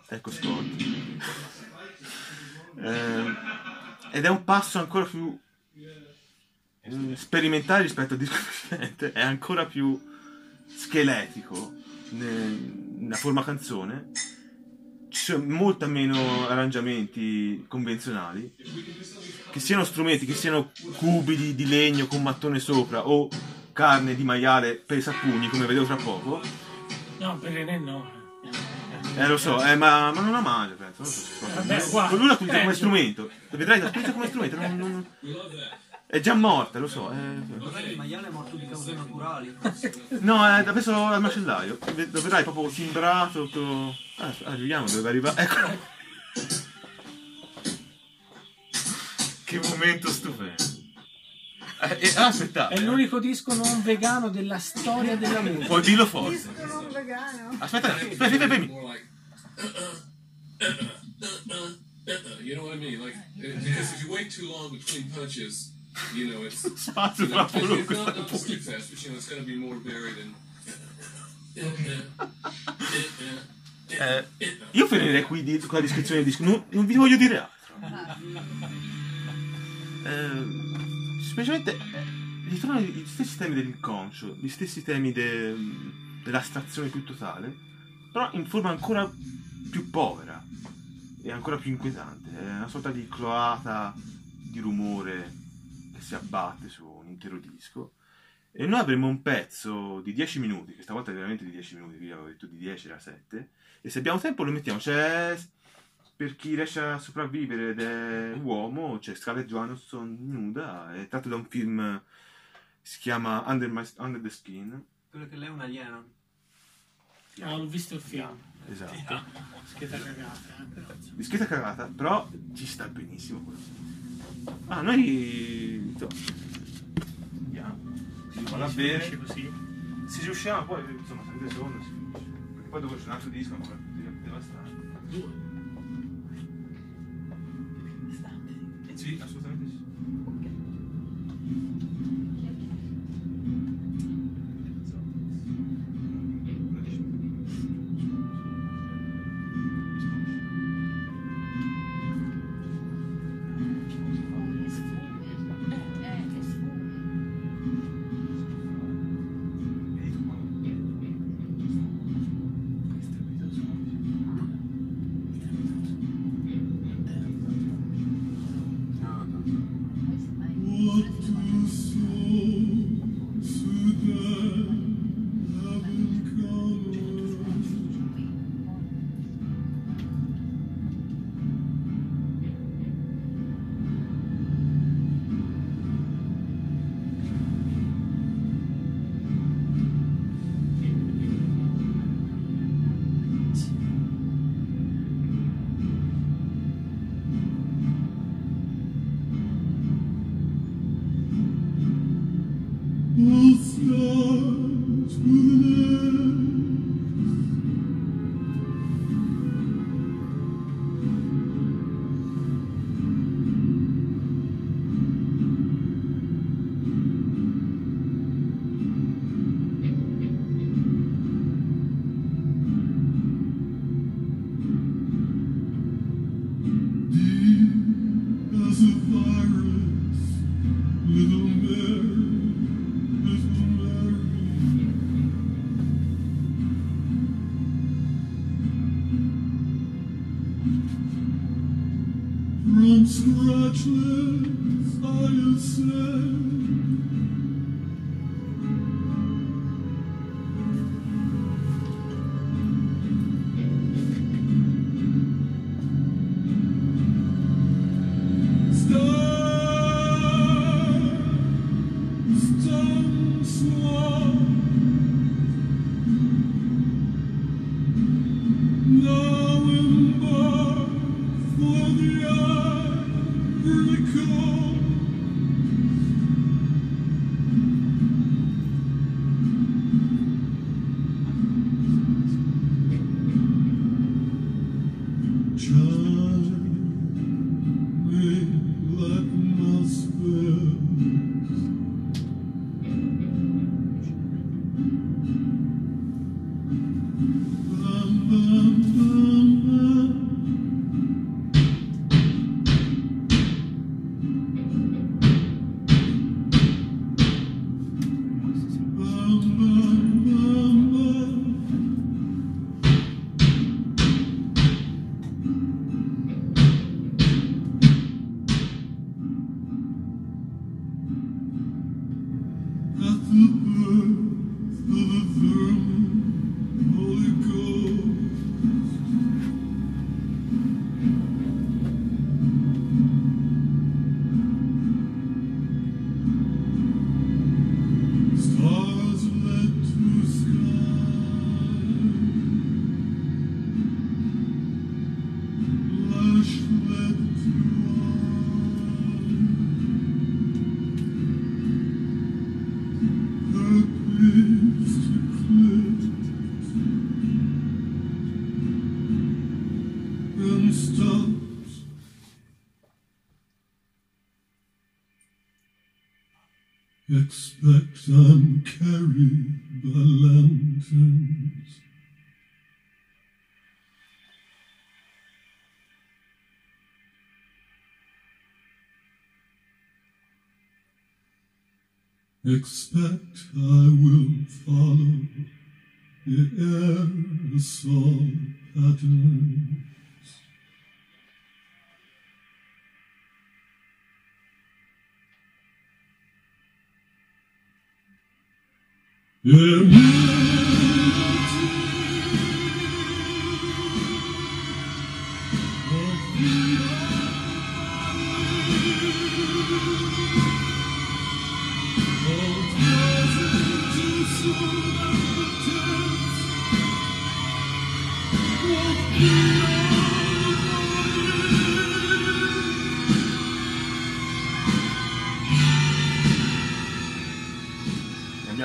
ecco Scott Eh, ed è un passo ancora più mm, sperimentale rispetto al disco precedente è ancora più scheletico ne- nella forma canzone. Ci sono molta meno arrangiamenti convenzionali. Che siano strumenti che siano cubi di, di legno con mattone sopra o carne di maiale presa a pugni come vedevo tra poco. No, per René no. eh lo so eh, ma, ma non la mangia penso non so se- Vabbè, guarda, lui la utilizza come peggio. strumento. Vedrai la utilizza come strumento non- non- è già morta lo so eh. Magari il maiale è morto di cause naturali. No, è da preso al macellaio. Lo vedrai proprio timbrato. tutto- Ah, arriviamo dove arriva. Ecco. che momento stupendo. Eh, eh, aspettate. È l'unico disco non vegano della storia della musica. Puoi dirlo forte. Disco non vegano. Aspetta, aspetta, aspetta, aspetta. You know what I mean? Like, because if you wait too long between punches, you know, it's, Spazio you know, it's, not, not too fast, but you know, it's going to be more varied and. Eh, io finirei qui di- con la descrizione del disco. Non, non vi voglio dire altro. Eh, semplicemente eh, ritornano gli stessi temi dell'inconscio, gli stessi temi de- dell'astrazione più totale, però in forma ancora più povera e ancora più inquietante. È una sorta di cloata di rumore si abbatte su un intero disco. E noi avremo un pezzo di 10 minuti, che stavolta è veramente di 10 minuti, io avevo detto di 10 era 7. E se abbiamo tempo lo mettiamo. C'è per chi riesce a sopravvivere ed è uomo, c'è Scarlett Johansson nuda, è tratto da un film si chiama Under, My- Under the Skin. Quello che lei è un alieno. No, l'ho visto il film. Esatto. Scheda cagata. eh. Discreta cagata, però ci sta benissimo quello. Ah, noi andiamo. Si va a Si bere. così. Se riusciamo poi, insomma, sempre si finisce. Perché poi dopo c'è un altro disco più devastante. Due. Sì, assolutamente Expect I will follow the aerosol patterns. Ne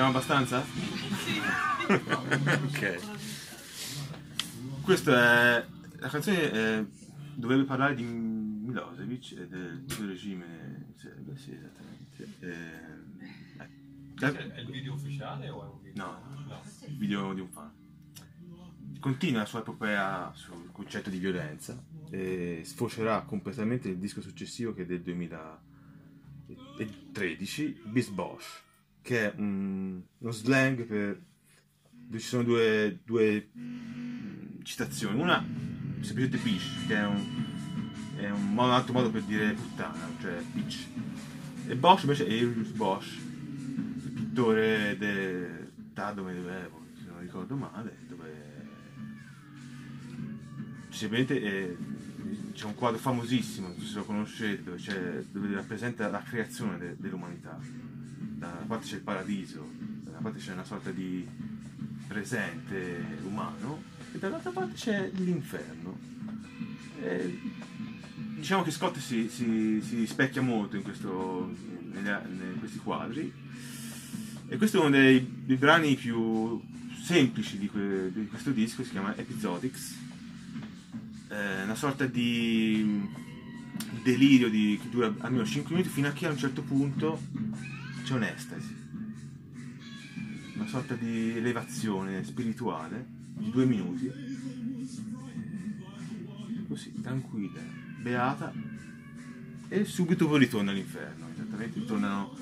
abbiamo abbastanza? ok. Questa è la canzone eh, dovrebbe parlare di Milosevic e del suo regime in Serbia, sì, esattamente. Eh, eh, da- È il video ufficiale o è un video? No, no. il video di un fan. Continua la sua epopea sul concetto di violenza e sfocerà completamente il disco successivo che è del 2013, Beast Bosch, che è un- uno slang per... dove ci sono due, due mm, citazioni. Una semplicemente bitch, che è un, è un, un altro modo per dire puttana, cioè bitch. E Bosch invece è Julius Bosch, il pittore del tardo medioevo, se non ricordo male, dove semplicemente eh, c'è un quadro famosissimo, se lo conoscete, dove, dove rappresenta la creazione de- dell'umanità. Da una parte c'è il paradiso, da una parte c'è una sorta di presente umano e dall'altra parte c'è l'inferno. E diciamo che Scott si, si- si rispecchia molto in, questo- in questi quadri e questo è uno dei, dei brani più semplici di, que- di questo disco, si chiama Episodics, Eh, una sorta di delirio di- che dura almeno 5 minuti fino a che a un certo punto c'è un'estasi, una sorta di elevazione spirituale di due minuti, così tranquilla, beata, e subito poi ritorna all'inferno, esattamente, ritornano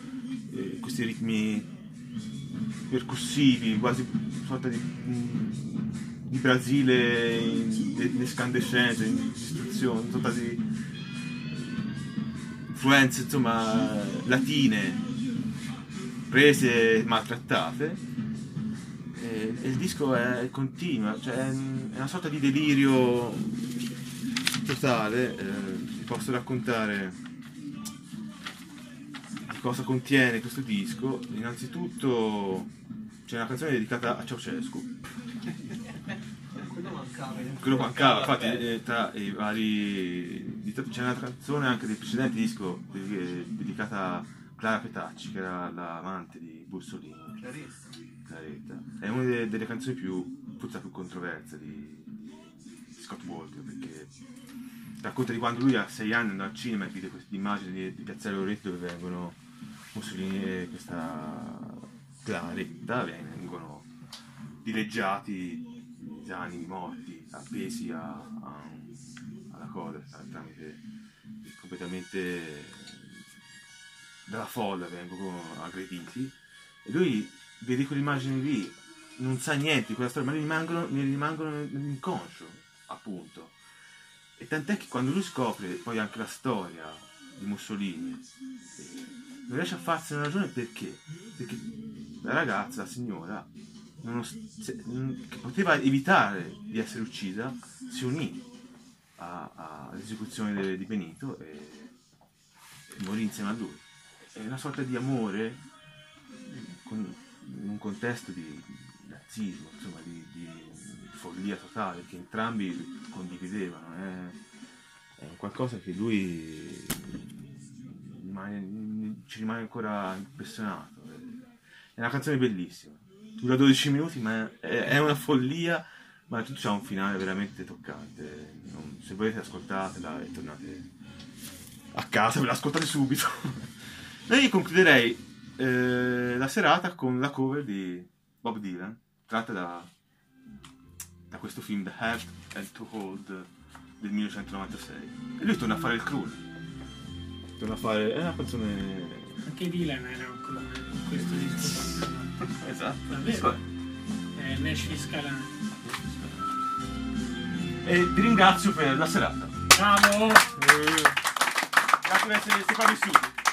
eh, questi ritmi percussivi, quasi una sorta di, mm, di Brasile in, escandescenza, in distruzione, una sorta di influenze insomma latine prese maltrattate e, e il disco è continua, cioè è, è una sorta di delirio totale, eh, vi posso raccontare di cosa contiene questo disco. Innanzitutto c'è una canzone dedicata a Ceausescu, Quello mancava. eh. quello mancava, infatti eh, tra i vari... c'è una canzone anche del precedente disco eh, dedicata a Clara Petacci, che era l'amante di Bussolini. Claretta. È una delle, delle canzoni più, forse più controversa di, di Scott Walker, perché racconta di quando lui a sei anni andò al cinema e vide queste immagini di, di Piazzale Loreto dove vengono Mussolini e questa Claretta vengono dileggiati gli animi morti, appesi a, a alla coda tramite completamente dalla folla vengono aggrediti. E lui vede quelle immagini lì non sa niente di quella storia ma gli rimangono, gli rimangono nell'inconscio appunto. E tant'è che quando lui scopre poi anche la storia di Mussolini non riesce a farsene una ragione perché? Perché la ragazza, la signora che poteva evitare di essere uccisa si unì all'esecuzione di Benito e, e morì insieme a lui è una sorta di amore con- in un contesto di nazismo, insomma, di, di follia totale che entrambi condividevano. È, è qualcosa che lui rimane- ci rimane ancora impressionato. È una canzone bellissima, dura 12 minuti, ma è, è una follia, ma tutto c'ha un finale veramente toccante. Se volete ascoltatela e tornate a casa, ve l'ascoltate subito. Io concluderei eh, la serata con la cover di Bob Dylan, tratta da, da questo film The Heart and to Hold del 1996. E lui torna a fare il croon. Torna a fare... è una canzone... Anche Dylan era un clone in questo disco. Esatto. Davvero? Eh, Nashville Scalani. E ti ringrazio per la serata. Bravo! Grazie per essere sopravvissuti.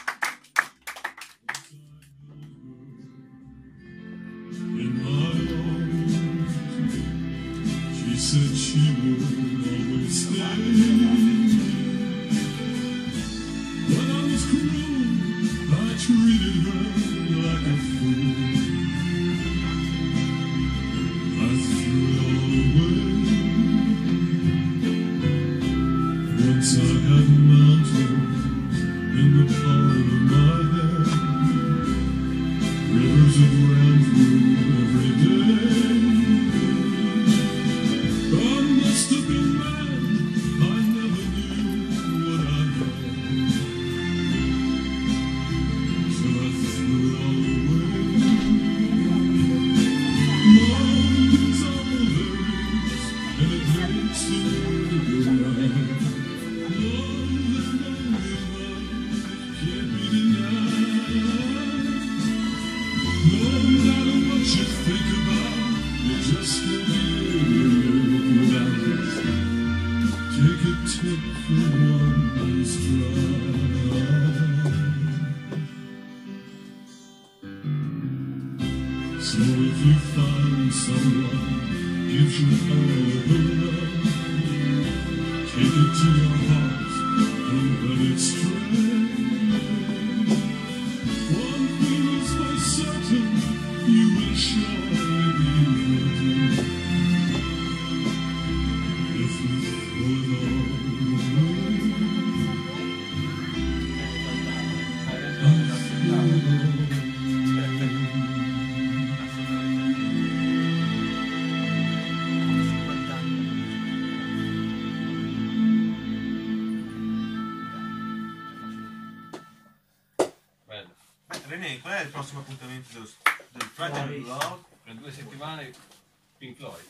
Pink Floyd.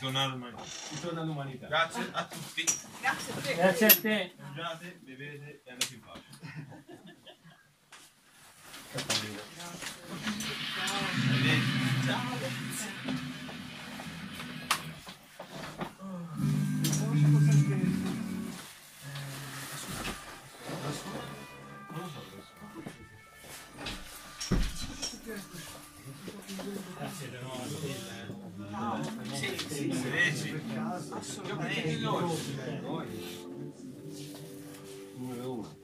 Tornare ormai. Ritorno all'umanità. Grazie a tutti. Grazie a te. Grazie a te. Mangiate, bevete e andate in pace. Grazie sì. Assolutamente. Numero uno.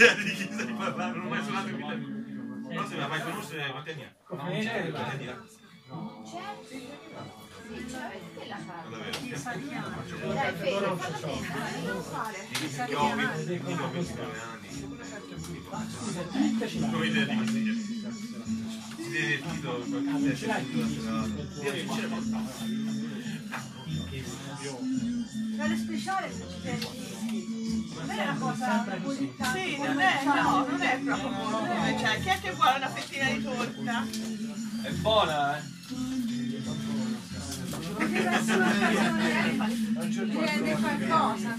Idea di non ho mai suonato in vita mia. No, se la vai a conoscere, quanti anni ha? Quanti anni ha? Non davvero. Dai, Fede, falla bene, non fare. Io ho 20 io ho 29 anni. Come idea di pastiglia. Si deve il titolo, qualche idea c'è il titolo Io sinceramente. Fare speciale se ci tieni. Non è una cosa così tanto. Sì, non è, no, non è proprio buono. Cioè, chi è che vuole una fettina di torta? È buona, eh? Perché la canzone rende qualcosa.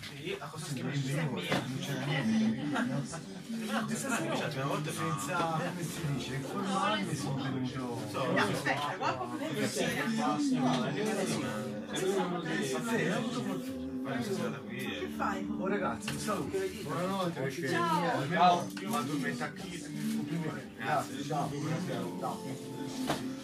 Sì, a cosa scrive? Mia. Questa è la prima volta Senza, come si dice, informarmi sono venuto... Aspetta, guarda come fettina. Sì, ho avuto fortuna. Che fai? Oh ragazzi, un saluto. Buonanotte, perché Ciao. almeno mi addormento anch'io. Grazie, ciao. There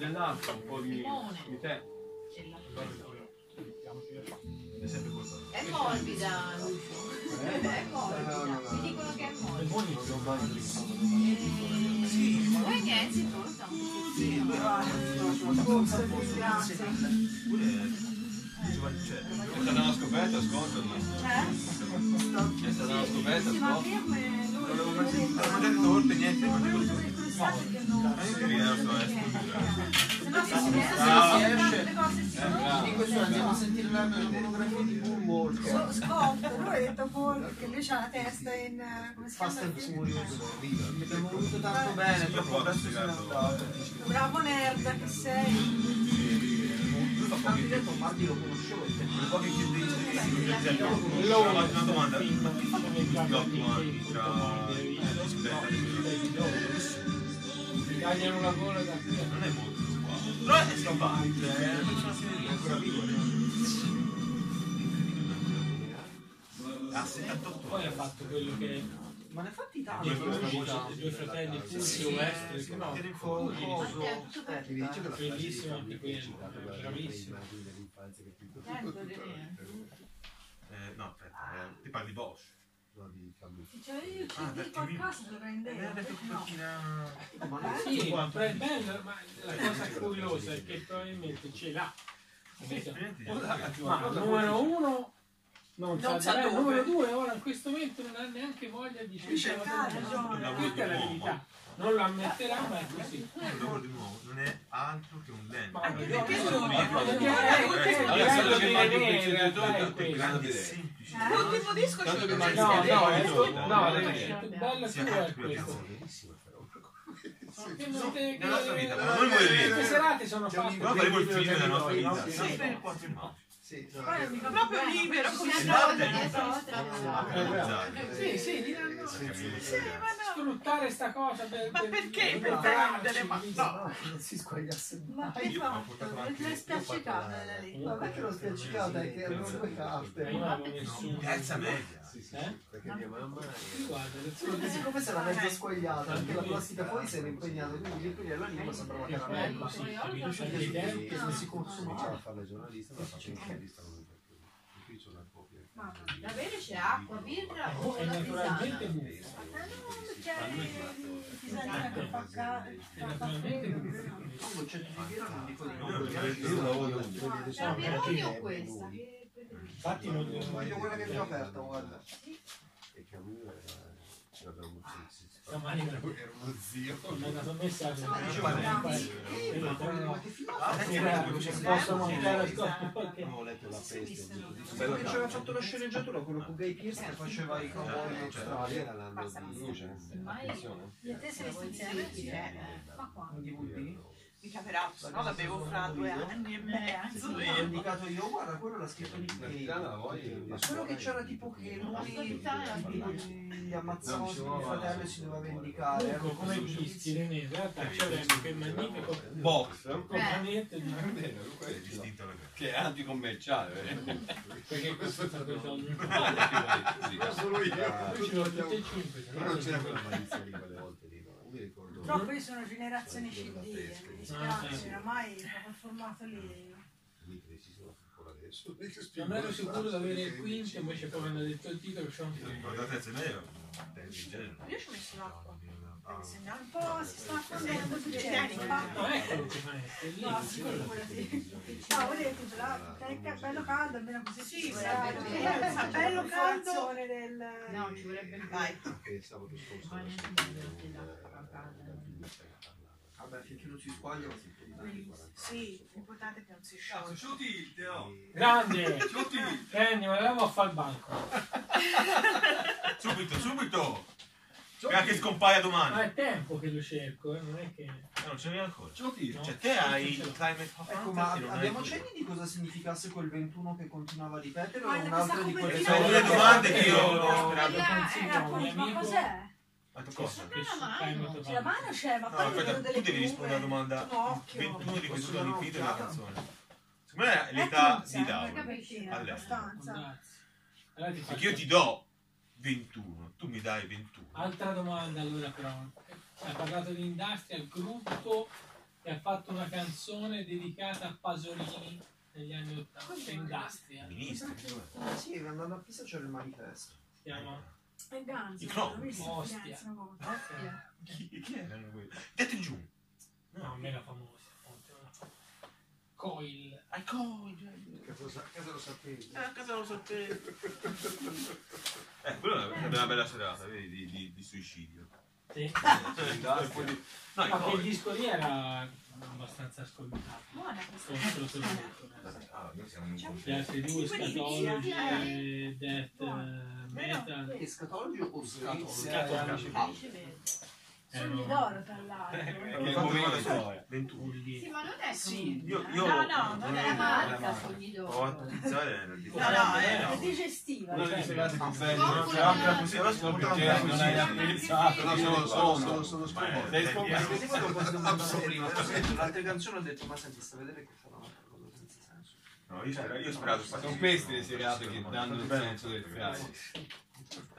dell'altro, un po' di, di te. È sempre colpa. È morbida, Lucio. È morbida. Mi dicono che è stata una scoperta, sconto. È stata una scoperta, Sì, ma sconto. io me- lui- Volevo lui- mangiare torte, niente, che non- che so, eh, Se no si si Ah, si si Di questo andiamo a sentire la monografia di Moonwalker. Scott, lui ha detto poi perché lui ha la testa in eh, come si Fast and film? Furious. Mi abbiamo voluto tanto bene, troppo presto se n'è andato. Bravo nerd che sei. Tanti detto, Mardi lo conoscevo tempo. Un po' che chiede una domanda. Gli otto anni tra Si tagliano la gola da Non è molto squadro. Però è simpatico, eh, è una persona seria, ancora. Ha 78 Poi ha fatto quello che Ma ne ha fatti tanti. i due fratelli Fulvio West no, Era fondo, coso. Eh, che la bellissimo anche quello bravissimo Eh, no, aspetta, eh, ti parli Bosch. Cioè io ci Ah, dico perché a mi- casa lo detto che no. macchina... sì ma è bello ma la cosa curiosa è che probabilmente ce l'ha. Ma numero uno non sa Non sa dove. numero due ora in questo momento non ha neanche voglia di cercare, questa è la verità non lo ammetterà ma è così Il lavoro di nuovo non è altro che un lento. Ma Anche perché sono- sono- perché Eh, è- l'ultimo è- disco- è Allora, bello se di lo vedere, chiedi in realtà è tanto questo. grandi e vedere. semplici. Eh? L'ultimo disco c'è che un mangi- No, no, no, bello è questo. Che Nella nostra che- vita, noi moriremo. Queste serate sono fatte. Però faremo il film della nostra vita. Sì. Sempre il 4 maggio. Sì, no. Proprio libero, come. Sì, sì, diranno. Sì, ma no. Sfruttare sta cosa per, Ma per- perché per vendere? Ma no. Non si squagliasse Ma mai. che anche- Le spiaccicate da lì. Ma perché l'ho spiaccicata? È che erano due carte. Io non avevo nessuno. Terza media. Eh? Perché mia mamma Guarda, Perché siccome si era mezza squagliata, anche la plastica fuori si era impegnata, quindi alla lima sembrava bello, sì. Anche che non si consuma. cominciava a fare la giornalista, ma faccio il giornalista non più. Qui c'è una copia. Ma- Da bere c'è acqua, birra o la naturalmente tisana? buffa. Ma no, perché tisana che fa ca- fa naturalmente caffè. buffa. Un concetto di birra non dico di Io no. io da È la Peroni o questa? Infatti non Voglio quella che è più aperta, guarda. E Camus era... L'abbiamo Stamani era uno zio. mi ha dato un messaggio. No, mi dicevo, ha detto, no. "Guarda, Eh, ma ma che Ah, posso Eh, montare perché Avevo letto la peste. Quello che c'era fatto la sceneggiatura, quello con Guy Pearce che faceva i cowboy in Australia. Era l'anno di luce. E te siamo insieme? Ma qua. Un DVD. Mica peraltro, no? L'avevo fra due anni e mezzo. Ho indicato io, guarda, quello l'ha scritto vuoi? Ma quello che c'era tipo che lui gli ammazzavano suo fratello e si doveva vendicare. Comunque, come visti, René, in realtà c'era quel magnifico Box. di distinto da me. Che è anticommerciale. eh. perché questo è stato il. Solo io. Lui ce l'ho e cinque no Però non c'era quella malizia di quelle volte lì. no? Mi ricordo. Purtroppo io sono generazione CD, eh, mi dispiace, oramai quel formato lì. Che adesso. non ero sicuro di avere il quinto invece poi quando ha detto il titolo c'è un Guardate media, del genere. Io ci ho messo l'acqua. Segnare Un po' si sta affondendo su Tieni, te. no eccolo che fa è lì No, figurati. No, volete, là, è bello caldo, almeno così Sì, si sarebbe può- bello, eh, caldo. No, ci vorrebbe più. Vai. Che il sabato scorso Vabbè, finché non si squaglia si può Sì, l'importante è che non si sciolga. Sciuti, Teo. grande Sciuti. Kenny ma andiamo a fare il banco Subito, subito! Prima che scompaia ma domani. è tempo che lo cerco eh, non è che Eh, non ce n'è ancora. Sciuti. no. Cioè, te hai il climate Ecco, ma abbiamo cenni di cosa significasse quel 21 che continuava a ripetere o un altro di quelle Sono le domande che io ho sperato. Eh, ma cos'è? Ma cosa? che C'è la mano c'è, ma No, poi aspetta, tu devi piume. rispondere alla domanda. Un occhio. 21 di questi sono il della canzone. Secondo me è l'età di eh, Laura. Allora ti Perché io ti do 21, tu mi dai 21. altra domanda allora però. Ha parlato di Industrial, gruppo che ha fatto una canzone dedicata a Pasolini negli anni 80, Industrial. Ministri, Sì, andando a Pisa c'era il manifesto. Si chiama E Ganzo, I a Ostia. Volta. Chi, chi erano quelli? Date giù. No, mega famosa. fonte, non la fa. Coil. Ai coi, Che cosa, che cosa lo sapevi? a casa lo sapevo. Eh, quello è una bella serata, vedi, di, di, di suicidio. Sì. Cioè, po' di- No, Ma quel disco lì era abbastanza ascoltato. Buona questa. Contro tutto. Ah, noi siamo in Gli altri due, Scatology e Death eh. Eh, scatologi o Scatology. Scatologi. Sogni d'oro, tra l'altro. Che momento è storia. 21. Sì, ma non è Sì, Io, io No, no, non è la marca Sogni d'oro. No, no, È eh. digestiva. No, C'è anche la così, adesso No, lo perché non hai apprezzato. Però sono, sono, sono, sono sconvolto. L'altra canzone ho detto ma senti sta a vedere che fa una cosa senza senso. No, io spero, io spero Sono queste le serate che danno il senso del Friday.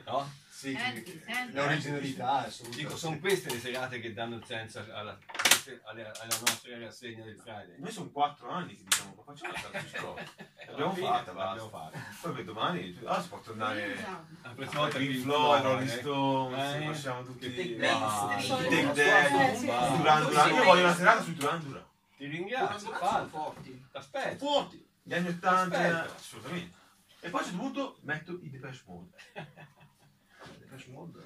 No? Sì, Senti, senti. l'originalità. Dico, sono queste le serate che danno il senso alla, alla, alla nostra rassegna del Friday. Noi sono quattro anni che diciamo, ma facciamo la su scopo. L'abbiamo fatta, l'abbiamo basta. fatta. Poi per domani, ah, si può tornare La a prossima volta Pink Floyd, Rolling eh. Stones, Eh. facciamo tutti Che i. Take Eh, Duran. Io voglio una serata su Duran Duran. Ti ringrazio, sono forti. Aspetta. Forti. Gli anni 80, Aspetta. assolutamente. E poi a un certo punto metto i Depeche Mode. Depeche Mode.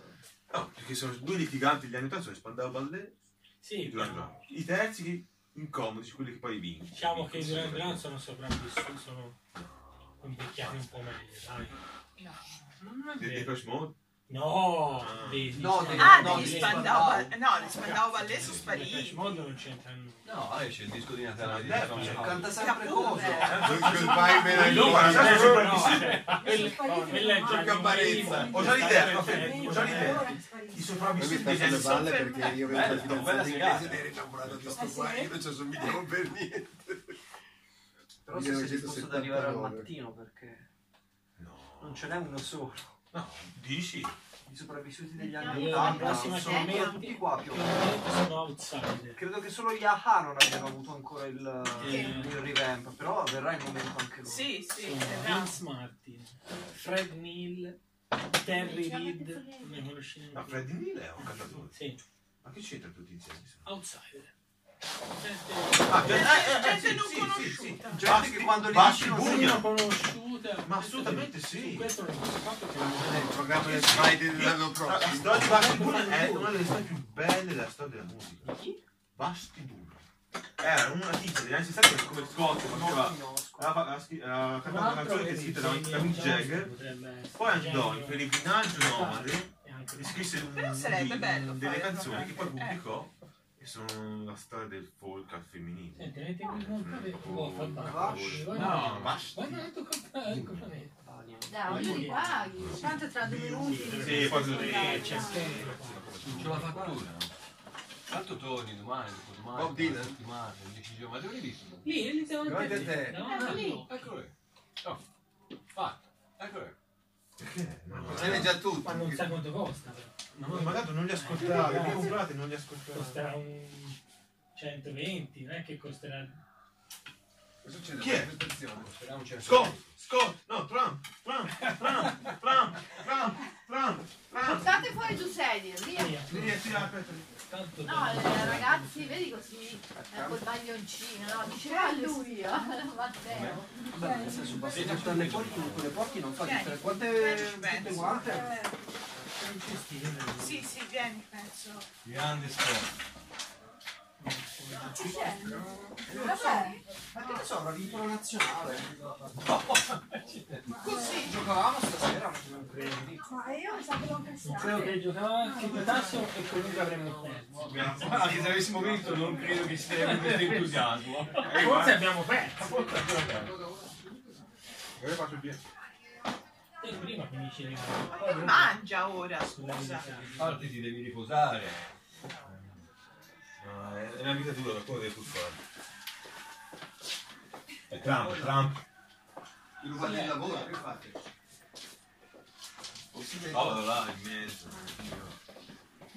No, perché sono due litiganti degli anni 80, sono Spandau Ballet Sì, e Duran Duran. I terzi incomodi, quelli che poi vincono. diciamo che i Duran Duran sono sopravvissuti, sono invecchiati un po' meglio, dai. Non è vero. Depeche Mode? No, Ah. dei, No, dei- Ah, no, degli Spandau Spandau. Ballet. No, gli Spandau Ballet sono spariti. Mode non c'entrano nulla. No, esce il disco di Natale di Eh, Hanks. Canta sempre cosa. Goodbye, Melanie. Quella- è già di- Ho già l'idea, ho Eh, già l'idea. I sopravvissuti anni sulle balle 80. perché io avevo il fidanzato inglese ed ero innamorato di sto Eh, sì? qua, io non ci assomigliavo per niente. Però se sei disposto ad arrivare al 1979. mattino perché No, non ce n'è uno solo. No, dici? I sopravvissuti degli Io anni la 80 prossima sono metto- tutti qua più o meno. sono outsider. Credo che solo gli AHA non abbiano avuto ancora il, Che? il revamp, però verrà il momento anche loro. Sì, sì, esatto. Vince Martin, Fred Neil, Terry Reid, ne conosci Ma? Freddy Neal è un cantatore. Sì, Ma che c'entra tutti insieme? outsider. Gente, Ah, Eh, gente, sì, non sì, sì, conosciuta. sì. Gente Basti- che quando li meno conosciuta. Ma assolutamente sì. Su questo non posso fatto che È il programma del Friday dell'anno La prossimo. storia di Basti Bugna è una delle storie più belle della storia della musica. Basti Bugna. Era una tizia degli anni 60 che come Scott faceva aveva cantato una canzone che è scritta da Mick Jagger poi andò in pellegrinaggio nomade e scrisse delle canzoni che poi pubblicò e sono la storia del folk al femminile Senti, avete fa Vash. no basta Guarda il tuo compagno, il compagno. Dai, ognuno li paghi. Tanto tra due minuti. Sì, poi sono- Dai, c'è. C'è la fattura. Tanto torni domani, dopodomani, Bob Dylan? settimana, in decisione. Ma dove l'hai visto? Lì, lì davanti a Davanti a te. Davanti a lì. Eccolo lì. Oh, fatto. Eccolo lì. perché? No, Ce n'è già tutti. Ma non sa quanto costa, però. No, ma tanto non li ascoltate li comprate e non li ascoltate Costerà un 120, non è che costerà... Cosa succede? Chi è? Presentazione. Speriamo c'è Scott Scott no Trump Trump Trump Trump Trump Trump Trump Portate fuori sedie, via. Via. Sì, sì, aspetta. Tanto No, eh, ragazzi, vedi così, eh, col baglioncino, no? Diceva lui, Matteo. Beh, nel senso, basta buttarle fuori con quelle porti non fa differenza. Quante vieni, tutte penso. quante? C'è un cestino. Sì, sì, vieni, penso. Grande sport. Chi c'è? Vabbè, ma che ne so, avrà vinto la nazionale. Così. Giocavamo stasera, ma non credo. Ma io mi sa che l'ho Credo che giocava che Tasso e comunque avremmo perso. Anche se avessimo vinto non credo che ci sarebbe questo entusiasmo. Forse abbiamo perso. Io faccio il bianco. Te prima finisci le Ma che mangia ora, scusa? Parte ti devi riposare. No, è è una vita dura, qualcuno deve pur fare. È Trump, Trump. Io fate il lavoro, che fate? Oh, vado là in mezzo.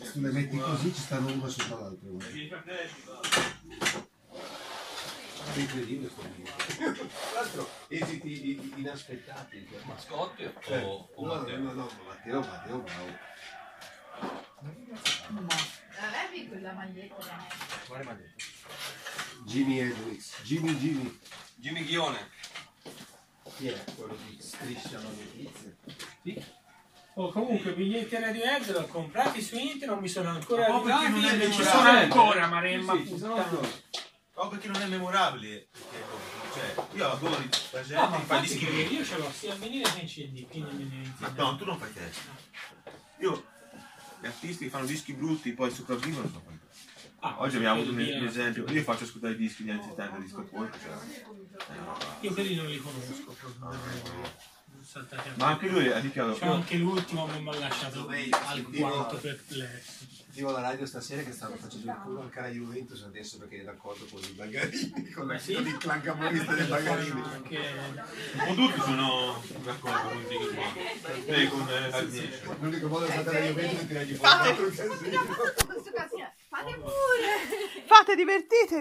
Se tu le metti così ci stanno uno sopra l'altro. guarda. I fratelli, va. È incredibile sto video. Tra l'altro esiti inaspettati. Mascotte o, Eh, o no, Matteo? no, no, Matteo, Matteo, bravo. Avevi quella maglietta da me. Quale maglietta? Jimmy Hendrix. Jimmy Jimmy. Jimmy Ghione. Chi è quello di Striscia la notizia? Oh, comunque, biglietti Radiohead l'ho comprati su internet, non mi sono ancora Ma arrivati ci sono ancora, Maremma Sì, ci Oh, perché non è memorabile. Perché, cioè, io adoro la gente Ah, ma che fa infatti dischi veri. io ce l'ho sia in vinile che in CD, quindi me ne Ma no, tu non fai testa. Io, gli artisti che fanno dischi brutti poi sopravvivono sono fantatici. Ah, Oggi abbiamo avuto un, un esempio. Io faccio ascoltare i dischi di anni 70 disco folk. Cioè, Io quelli non li conosco proprio. Saltati Ma anche lui ha dichiarato. C'è anche l'ultimo che mi ha lasciato alquanto perplesso. Sentivo la radio stasera che stanno facendo il culo al cara Juventus adesso perché è d'accordo con i Bagarini, con, la, sì? con il clan camorrista dei Bagarini. Un po' tutti sono d'accordo con te. Eh, con eh, Agnese. L'unico modo di saltare la Juventus è tirargli fuori Fate-. Fate pure! Fate divertite!